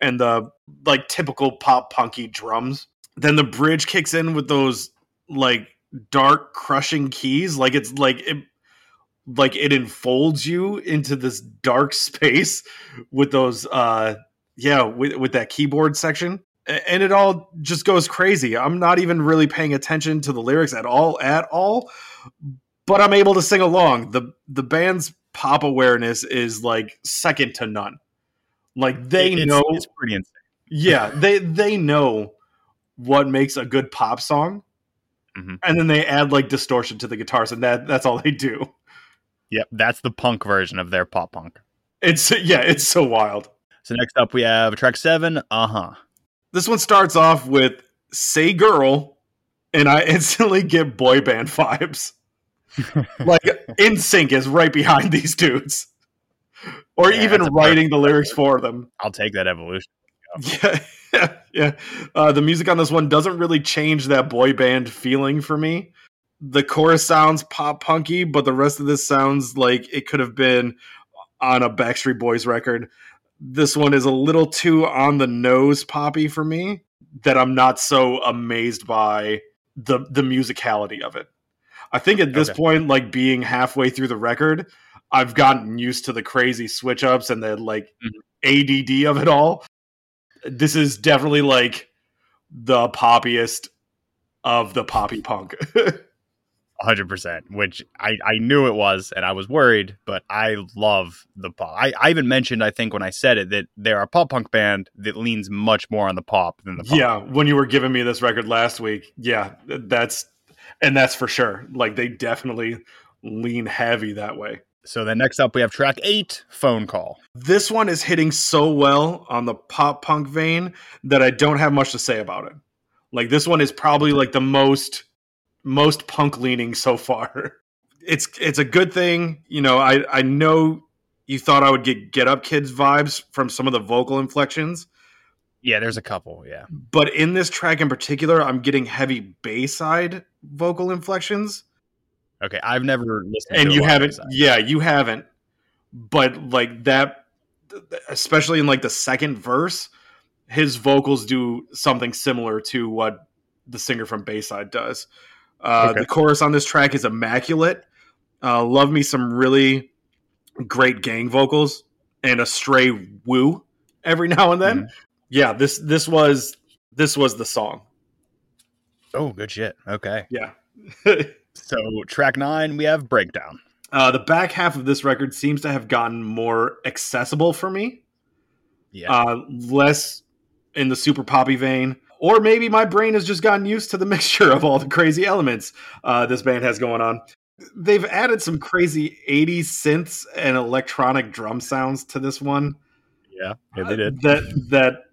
and the like typical pop punky drums. Then the bridge kicks in with those like dark crushing keys, like it's like it like it enfolds you into this dark space with those uh yeah with, with that keyboard section. And it all just goes crazy. I'm not even really paying attention to the lyrics at all at all but i'm able to sing along. The the band's pop awareness is like second to none. Like they It's- know it's pretty insane. yeah they they know what makes a good pop song. Mhm. and then they add like distortion to the guitars and that that's all they do Yep, that's the punk version of their pop punk. it's yeah it's so wild So next up, we have track seven. Uh huh. This one starts off with "Say Girl," and I [laughs] instantly get boy band vibes. [laughs] like NSYNC is right behind these dudes, or Yeah, even writing the lyrics for them. I'll take that evolution. Yeah, [laughs] yeah, yeah. Uh, the music on this one doesn't really change that boy band feeling for me. The chorus sounds pop punky, but the rest of this sounds like it could have been on a Backstreet Boys record. This one is a little too on the nose poppy for me that I'm not so amazed by the the musicality of it. I think at this Okay. point, like being halfway through the record, I've gotten used to the crazy switch ups and the like mm-hmm. ADD of it all. This is definitely like the poppiest of the poppy punk. [laughs] 100%, which I, I knew it was, and I was worried, but I love the pop. I, I even mentioned, I think, when I said it, that they're a pop punk band that leans much more on the pop than the pop. yeah, when you were giving me this record last week, yeah, that's and that's for sure. Like they definitely lean heavy that way. So then next up, we have track eight, Phone Call. This one is hitting so well on the pop punk vein that I don't have much to say about it. Like this one is probably like the most most punk leaning so far. [laughs] It's it's a good thing, you know. I I know you thought I would get Get Up Kids vibes from some of the vocal inflections, Yeah, there's a couple. Yeah. but in this track in particular, I'm getting heavy Bayside vocal inflections. Okay. I've never listened and to you a lot of haven't yeah you haven't but like that especially in like the second verse his vocals do something similar to what the singer from bayside does uh, Okay. the chorus on this track is immaculate uh, love me some really great gang vocals and a stray woo every [laughs] now and then Mhm. yeah this this was this was the song Oh, good shit. Okay. yeah [laughs] So track nine, we have Breakdown. uh, the back half of this record seems to have gotten more accessible for me Yeah. uh, less in the super poppy vein. Or maybe my brain has just gotten used to the [laughs] mixture of all the crazy elements uh, this band has going on. They've added some crazy 80s synths and electronic drum sounds to this one yeah. Yeah, they did. that that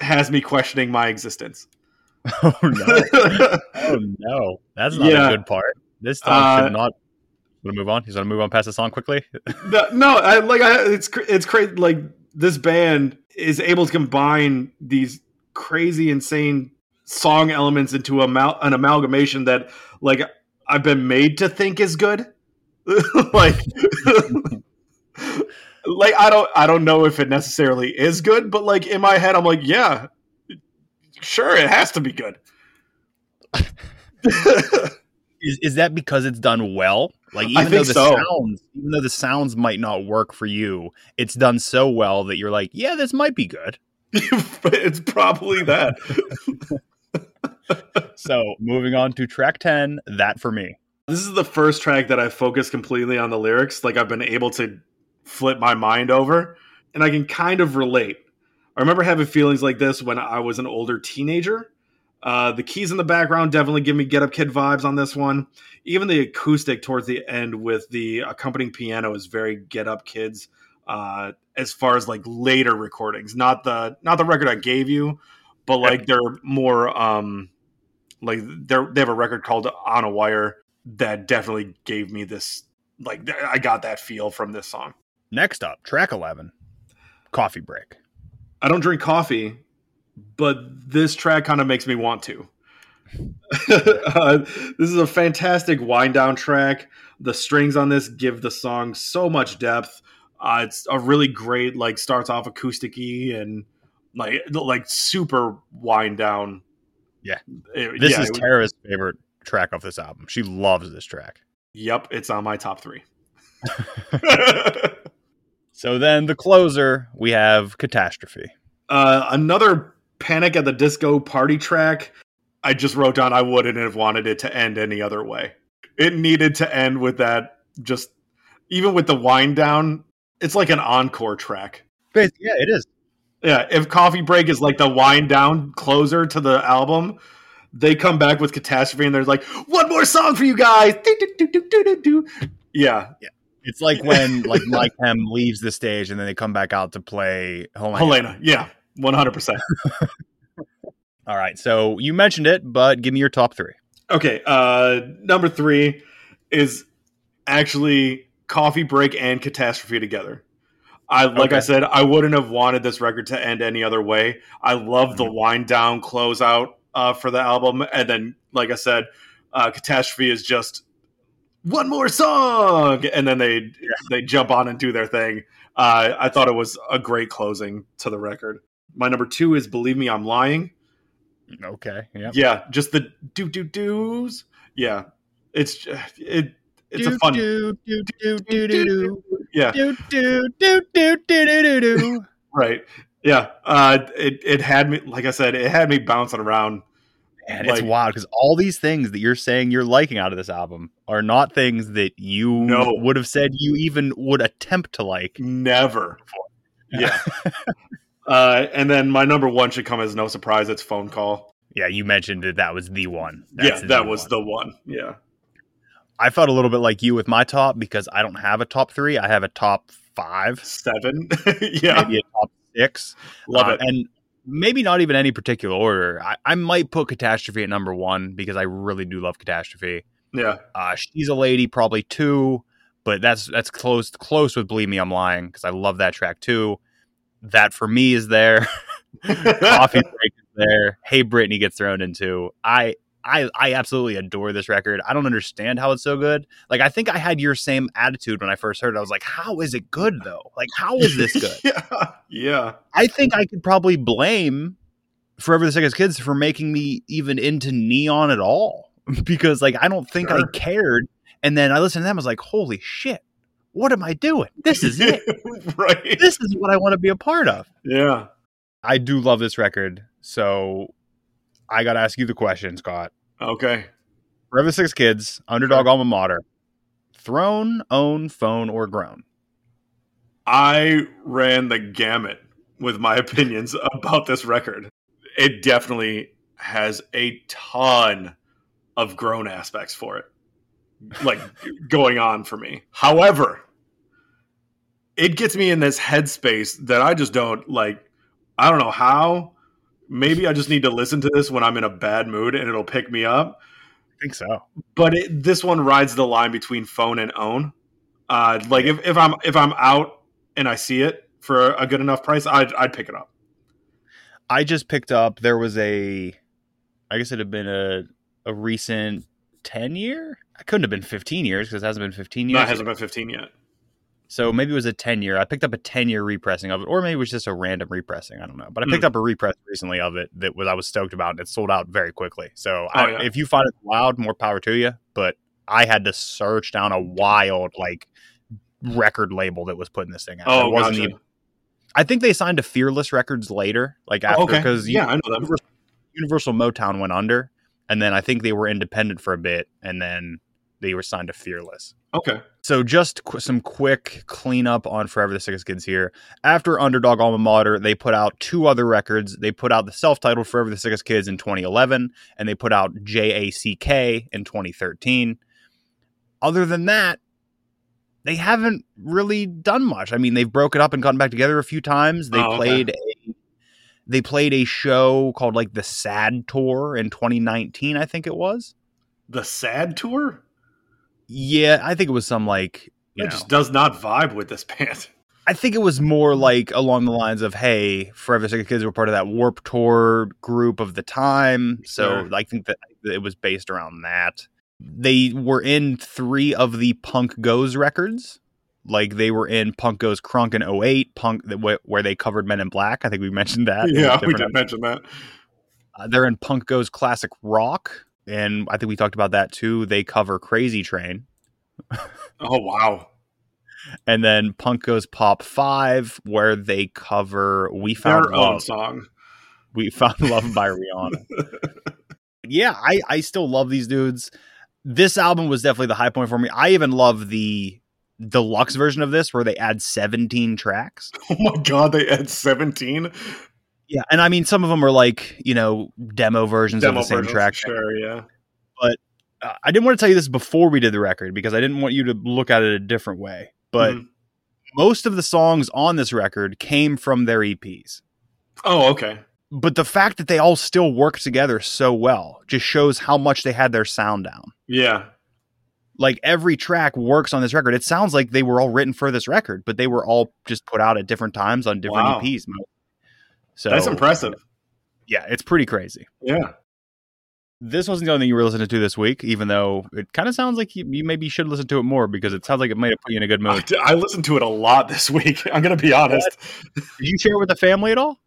has me questioning my existence. [laughs] oh, no. [laughs] Oh, no. That's not Yeah. a good part. This song Uh, should not. Want to move on? He's going to move on past the song quickly? no, no I, like I, it's it's crazy. Like this band is able to combine these crazy, insane song elements into a mal- an amalgamation that, like, I've been made to think is good. [laughs] like, [laughs] like I don't I don't know if it necessarily is good, but like in my head, I'm like, yeah, Sure, it has to be good. [laughs] Is is that because it's done well? Like even though the so. sounds, even though the sounds might not work for you, it's done so well that you're like, yeah, this might be good. [laughs] it's probably that. So moving on to track ten, that for me. This is the first track that I focus completely on the lyrics. Like I've been able to flip my mind over, and I can kind of relate. I remember having feelings like this when I was an older teenager. Uh, the keys in the background definitely give me Get Up Kid vibes on this one. Even the acoustic towards the end with the accompanying piano is very Get Up Kids. Uh, as far as like later recordings, not the not the record I gave you, but like they're more um, like they're they have a record called On a Wire that definitely gave me this like I got that feel from this song. Next up, track eleven, coffee break. I don't drink coffee, but this track kind of makes me want to. [laughs] uh, this is a fantastic wind down track. The strings on this give the song so much depth. Uh, it's a really great like starts off acousticy and like like super wind down. Yeah. It- This yeah, is Tara's favorite track off this album. She loves this track. Yep, it's on my top three. [laughs] So then the closer, we have Catastrophe. Uh, another Panic at the Disco party track. I just wrote down I wouldn't have wanted it to end any other way. It needed to end with that. Just even with the wind down, it's like an encore track. Yeah, it is. Yeah, if Coffee Break is like the wind down closer to the album, they come back with Catastrophe and they're like, "One more song for you guys." Do-do-do-do-do-do. Yeah, It's like when like My Chem leaves the stage and then they come back out to play Helena. Helena. Yeah, one hundred percent. [laughs] All right. So you mentioned it, but give me your top three. Okay, uh number 3 is actually Coffee Break and Catastrophe together. I like I said, I wouldn't have wanted this record to end any other way. I love the wind down closeout uh, for the album, and then, like I said, uh, Catastrophe is just one more song, and then they they jump on and do their thing. Uh, I thought it was a great closing to the record. My number two is "Believe Me, I'm Lying." Okay. Yeah. Yeah, just the do do do's. Yeah, it's it. It's a fun. Do, do, do, do, do, do. Yeah, Do, do, do, do, do, do, do, do. right. Yeah, uh, it it had me like I said, it had me bouncing around. And it's wild because all these things that you're saying you're liking out of this album are not things that you No. would have said you even would attempt to like. Never. Yeah. [laughs] uh, and then my number one should come as no surprise. It's phone call. Yeah, you mentioned that that was the one. yeah, that the was one. the one. Yeah. I felt a little bit like you with my top because I don't have a top three. I have a top five, Seven. [laughs] yeah. maybe a top six. Love Uh, it. And maybe not even any particular order. I, I might put Catastrophe at number one because I really do love Catastrophe. Yeah. Uh, She's a Lady, probably two, but that's that's close close with Believe Me, I'm Lying because I love that track too. That for me is there. [laughs] [laughs] Coffee Break is there. Hey Brittany gets thrown into. I I I absolutely adore this record. I don't understand how it's so good. Like I think I had your same attitude when I first heard it. I was like, how is it good though? Like how is this [laughs] good? yeah. Yeah. I think I could probably blame Forever the Sickest Kids for making me even into neon at all. [laughs] Because like I don't think I cared. And then I listened to them, I was like, holy shit, what am I doing? This is it. [laughs] right. this is what I want to be a part of. Yeah. I do love this record. So I gotta ask you the question, Scott. Okay. Forever Sickest Kids, underdog alma mater, throne, own, phone, or grown. I ran the gamut with my [laughs] opinions about this record. It definitely has a ton of grown aspects for it, like [laughs] going on for me. However, it gets me in this headspace that I just don't like. I don't know how. Maybe I just need to listen to this when I'm in a bad mood and it'll pick me up. I think so. But it, this one rides the line between phone and own. Uh, like if, if I'm if I'm out and I see it for a good enough price, I'd I'd pick it up. I just picked up. There was a, I guess it had been a a recent ten year. I couldn't have been fifteen years because it hasn't been fifteen No, years. it hasn't been 15 yet. So maybe it was a 10 year. I picked up a 10 year repressing of it, or maybe it was just a random repressing. I don't know. But I picked Hmm. up a repress recently of it that was I was stoked about, and it sold out very quickly. So Oh, I, yeah. if you find it loud, more power to you. But I had to search down a wild like record label that was putting this thing out. Oh, it wasn't gotcha. even. I think they signed to Fearless Records later, like after Oh, okay. because Yeah, I know them. Universal, Universal Motown went under, and then I think they were independent for a bit, and then they were signed to Fearless. Okay. So just qu- some quick cleanup on Forever the Sickest Kids here. After Underdog Alma Mater, they put out two other records. They put out the self-titled Forever the Sickest Kids in 2011, and they put out JACK in 2013. Other than that, they haven't really done much. I mean, they've broken up and gotten back together a few times. They Oh, okay. played a they played a show called like the Sad Tour in 2019, I think it was. The sad tour? Yeah, I think it was some like It know, just does not vibe with this [laughs] band. I think it was more like along the lines of, "Hey, Forever Sick Kids were part of that Warped Tour group of the time." So Sure. I think that it was based around that. They were in three of the Punk Goes records. Like they were in Punk Goes Crunk in 08, Punk where they covered Men in Black. I think we mentioned that. yeah, we did mention that. uh, they're in Punk Goes Classic Rock, and I think we talked about that too. They cover Crazy Train, Oh wow. and then Punk Goes Pop Five, where they cover We Found Their own Love. song. We Found Love by Rihanna. [laughs] yeah, I I still love these dudes. This album was definitely the high point for me. I even love the deluxe version of this where they add 17 tracks. [laughs] Oh my god, they add 17 Yeah, and I mean some of them are like, you know, demo versions demo of the same track. Sure, yeah. uh, I didn't want to tell you this before we did the record because I didn't want you to look at it a different way. But Mhm. most of the songs on this record came from their EPs. Oh, okay. But the fact that they all still work together so well just shows how much they had their sound down. Yeah. Like every track works on this record. It sounds like they were all written for this record, but they were all just put out at different times on different Wow. EPs. So That's impressive. Yeah, it's pretty crazy. Yeah. This wasn't the only thing you were listening to this week, even though it kind of sounds like you, you maybe should listen to it more because it sounds like it might have put you in a good I, mood. I listened to it a lot this [laughs] week. I'm going to be honest. Did you share it with the family at all?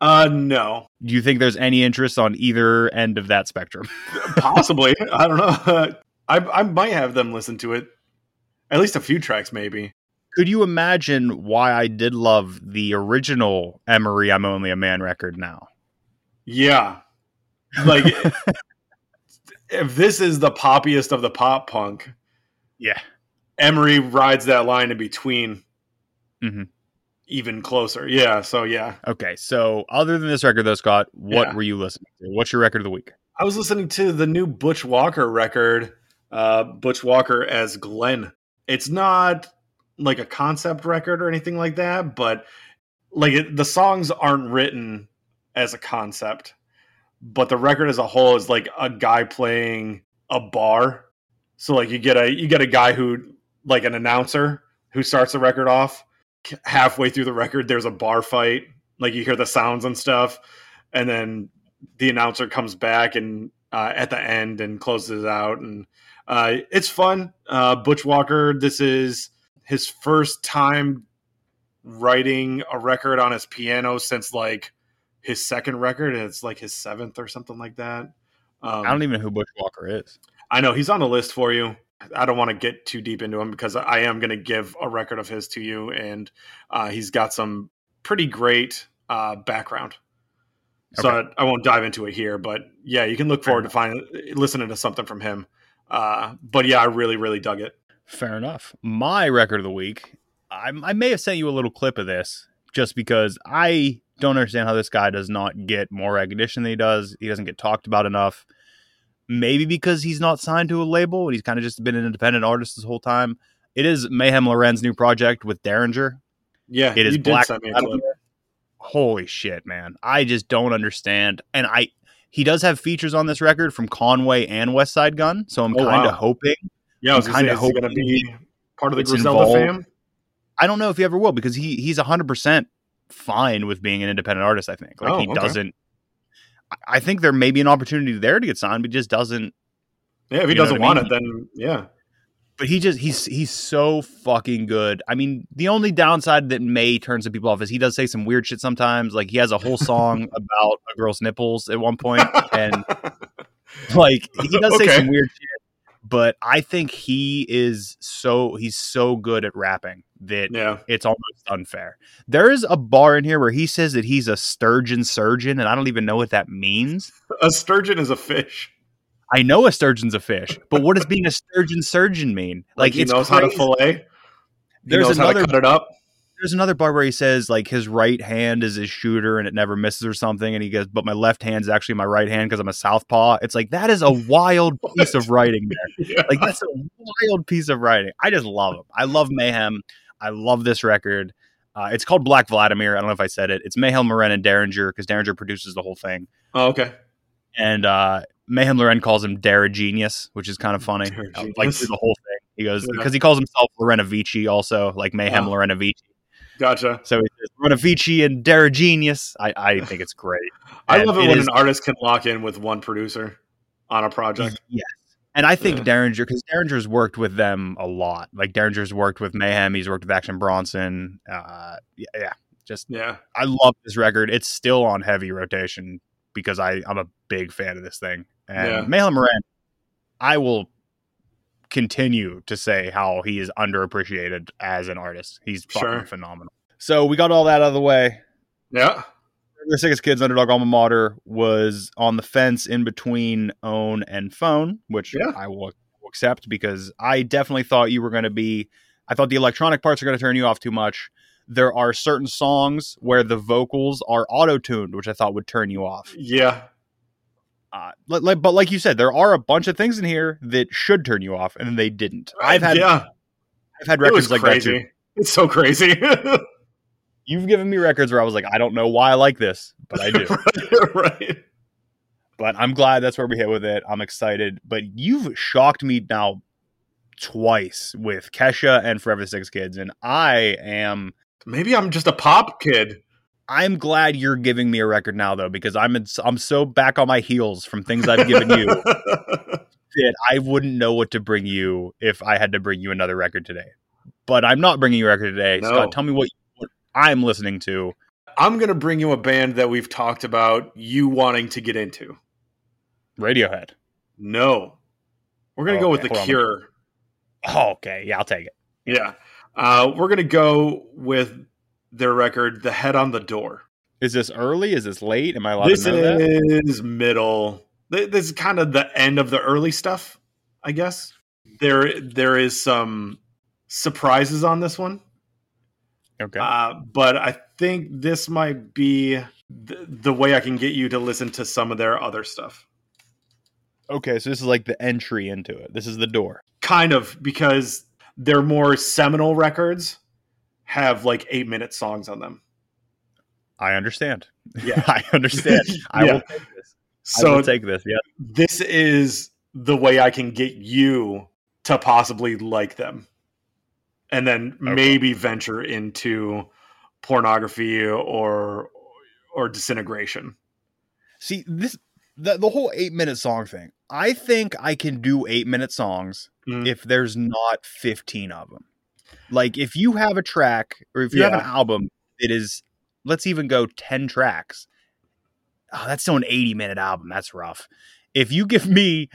Uh no. Do you think there's any interest on either end of that spectrum? [laughs] Possibly. I don't know. [laughs] I I might have them listen to it. At least a few tracks maybe. Could you imagine why I did love the original Emery I'm Only a Man record now? Yeah. Like [laughs] if this is the poppiest of the pop punk, Yeah. Emery rides that line in between Mhm. even closer. Yeah, so yeah. Okay, so other than this record though, Scott, what Yeah. were you listening to? What's your record of the week? I was listening to the new Butch Walker record, uh, Butch Walker as Glenn. It's not like a concept record or anything like that, but like it, the songs aren't written as a concept, but the record as a whole is like a guy playing a bar. So like you get a you get a guy who like an announcer who starts the record off. Halfway through the record there's a bar fight. Like you hear the sounds and stuff and then the announcer comes back and uh, at the end and closes out and uh, it's fun. Uh, butch walker this is his first time writing a record on his piano since like his second record it's like his seventh or something like that um, I don't even know who Butch Walker is. I know he's on the list for you. I don't want to get too deep into him because I am going to give a record of his to you, and uh, he's got some pretty great uh, background. So Okay. I, I won't dive into it here, but yeah, you can look forward to find listening to something from him. Uh, but yeah, I really, really dug it. Fair enough. My record of the week, I, I may have sent you a little clip of this just because I don't understand how this guy does not get more recognition than he does. He doesn't get talked about enough. Maybe because he's not signed to a label and he's kind of just been an independent artist this whole time. It is Mayhem Lauren's new project with Daringer. Yeah, It is Black send me a Metal. clip. Holy shit, man. I just don't understand. And I he does have features on this record from Conway and Westside Gunn, so I'm Oh, kind of wow. hoping Yeah, I was kind kinda hoping to be part of the Griselda involved. fam. I don't know if he ever will because he he's hundred percent fine with being an independent artist. I think like Oh, he okay. doesn't. I- think there may be an opportunity there to get signed, but he just doesn't. Yeah, if he doesn't what I want mean? it, then yeah, but he just he's he's so fucking good. I mean, the only downside that may turn some people off is he does say some weird shit sometimes. Like he has a whole [laughs] song about a girl's nipples at one point, and [laughs] like he does say some weird shit. But I think he is so he's so good at rapping that yeah. it's almost unfair. There is a bar in here where he says that he's a sturgeon surgeon, and I don't even know what that means. A sturgeon is a fish. I know a sturgeon's a fish, but what does being a sturgeon surgeon mean? Like, he it's knows how to fillet. He There's knows how another to cut it up. There's another part where he says like his right hand is his shooter and it never misses or something, and he goes, but my left hand's actually my right hand because I'm a southpaw. It's like that is a [laughs] wild piece of writing there. [laughs] Yeah. Like that's a wild piece of writing. I just love him. I love Mayhem. I love this record. Uh, it's called Black Vladimir. I don't know if I said it. It's Mayhem Lauren and Daringer because Daringer produces the whole thing. Oh, okay. And uh, Mayhem Lauren calls him Dara Genius, which is kind of funny. Uh, Like through the whole thing. He goes Yeah. because he calls himself Lorenovici also, like Mayhem Oh. Lorenovici. Gotcha. So he says Lorenovici and Dara Genius. I, I think it's great. I And love it, it when is- an artist can lock in with one producer on a project. Yes. And I think Yeah. Daringer, because Daringer's worked with them a lot. Like Daringer's worked with Mayhem, he's worked with Action Bronson. Uh, yeah, yeah, just Yeah. I love this record. It's still on heavy rotation because I I'm a big fan of this thing. And Yeah. Mayhem Lauren, I will continue to say how he is underappreciated as an artist. He's fucking Sure. phenomenal. So we got all that out of the way. Yeah. The Sickest Kids Underdog Alma Mater was on the fence in between Own and Phone, which Yeah. I will accept because I definitely thought you were going to be. I thought the electronic parts are going to turn you off too much. There are certain songs where the vocals are auto tuned, which I thought would turn you off. Yeah. Uh, but like you said, there are a bunch of things in here that should turn you off, and they didn't. I've had yeah. I've had records like that too. It's so crazy. [laughs] You've given me records where I was like, I don't know why I like this, but I do. [laughs] right. but I'm glad that's where we hit with it. I'm excited. But you've shocked me now twice with Kesha and Forever Sickest Kids, and I am Maybe I'm just a pop kid. I'm glad you're giving me a record now though because I'm in, I'm so back on my heels from things I've given you [laughs] that I wouldn't know what to bring you if I had to bring you another record today. But I'm not bringing you a record today. No. Scott, tell me what, what I'm listening to. I'm going to bring you a band that we've talked about you wanting to get into. Radiohead. No. We're going to go with The hold. Cure. Oh, okay, yeah, I'll take it. Yeah. Uh, we're going to go with their record, The Head on the Door. Is this early? Is this late? Am I allowed This to know that? is middle. This is kind of the end of the early stuff, I guess. There, there is some surprises on this one, Okay. uh, but I think this might be the, the way I can get you to listen to some of their other stuff. Okay, so this is like the entry into it. This is the door. Kind of because they're more seminal records have like eight minute songs on them. I understand. Yeah. [laughs] I understand. [laughs] I Yeah. will take this. I So will take this. Yeah. this is the way I can get you to possibly like them. And then Okay. maybe venture into pornography or or disintegration. See this the the whole eight minute song thing. I think I can do eight minute songs Mm. if there's not fifteen of them. Like if you have a track or if you have an album it is let's even go ten tracks. Oh, that's still an eighty minute album. That's rough. If you give me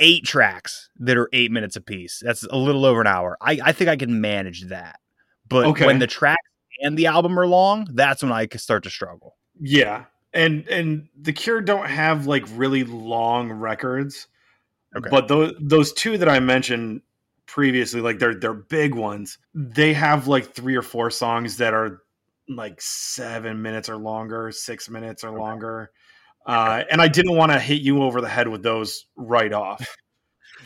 eight tracks that are eight minutes apiece, that's a little over an hour. I, I think I can manage that. But Okay. when the tracks and the album are long, that's when I can start to struggle. Yeah. And and the Cure don't have like really long records. Okay. But those those two that I mentioned previously, like they're they're big ones. They have like three or four songs that are like seven minutes or longer, six minutes or longer. Uh, and I didn't want to hit you over the head with those right off. [laughs]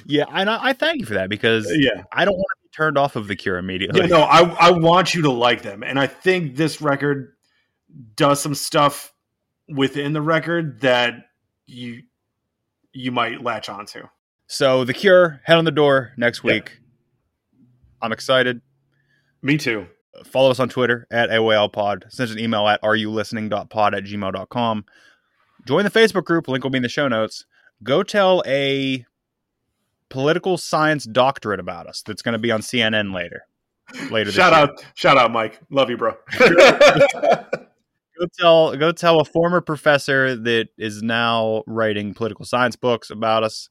Yeah, and I, I thank you for that because Yeah. I don't want to be turned off of the Cure immediately. Yeah, no, I, I want you to like them. And I think this record does some stuff within the record that you you might latch onto. So the Cure, head on the door next Yeah. week. I'm excited. Me too. Follow us on Twitter at AYLPod. Send us an email at areyoulistening.pod at gmail.com. Join the Facebook group. Link will be in the show notes. Go tell a political science doctorate about us that's going to be on CNN later. Later. This Shout year. out, shout out, Mike. Love you, bro. Go tell go tell a former professor that is now writing political science books about us.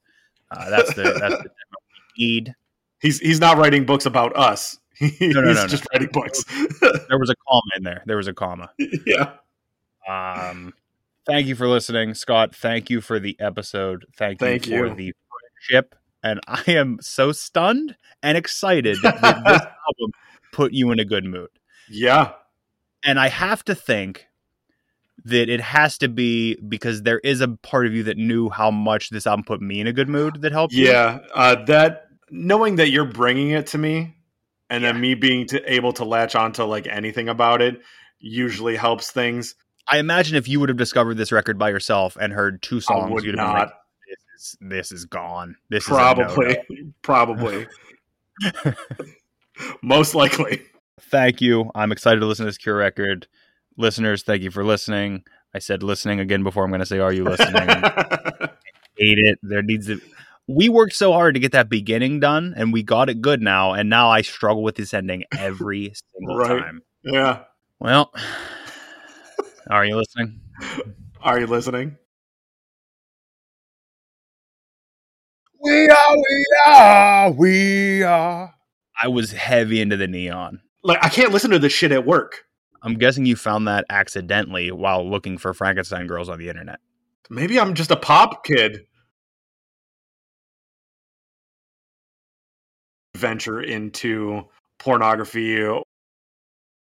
Uh, that's the that's the demo we need. he's he's not writing books about us. [laughs] he's no, no, no. just writing books. [laughs] There was a comma in there. There was a comma. [laughs] yeah. Um, thank you for listening, Scott. Thank you for the episode. Thank you Thank for the friendship. And I am so stunned and excited that this album put you in a good mood. Yeah. And I have to think that it has to be because there is a part of you that knew how much this album put me in a good mood that helped. you. Yeah. Uh, that knowing that you're bringing it to me and then me being to, able to latch onto like anything about it usually helps things. I imagine if you would have discovered this record by yourself and heard two songs, would you'd have been like, not. "This is this is gone. This Probably. no-no." [laughs] Probably. [laughs] Most likely. thank you. I'm excited to listen to this Cure record. Listeners, thank you for listening. I said listening again before. I'm going to say, are you listening? [laughs] Hate it. There needs to. We worked so hard to get that beginning done, and we got it good now. And now I struggle with this ending every [laughs] single Right. time. yeah. Well, are you listening? Are you listening? We are, we are, we are. I was heavy into the neon. Like I can't listen to this shit at work. I'm guessing you found that accidentally while looking for Frankenstein girls on the internet. Maybe I'm just a pop kid. Venture into pornography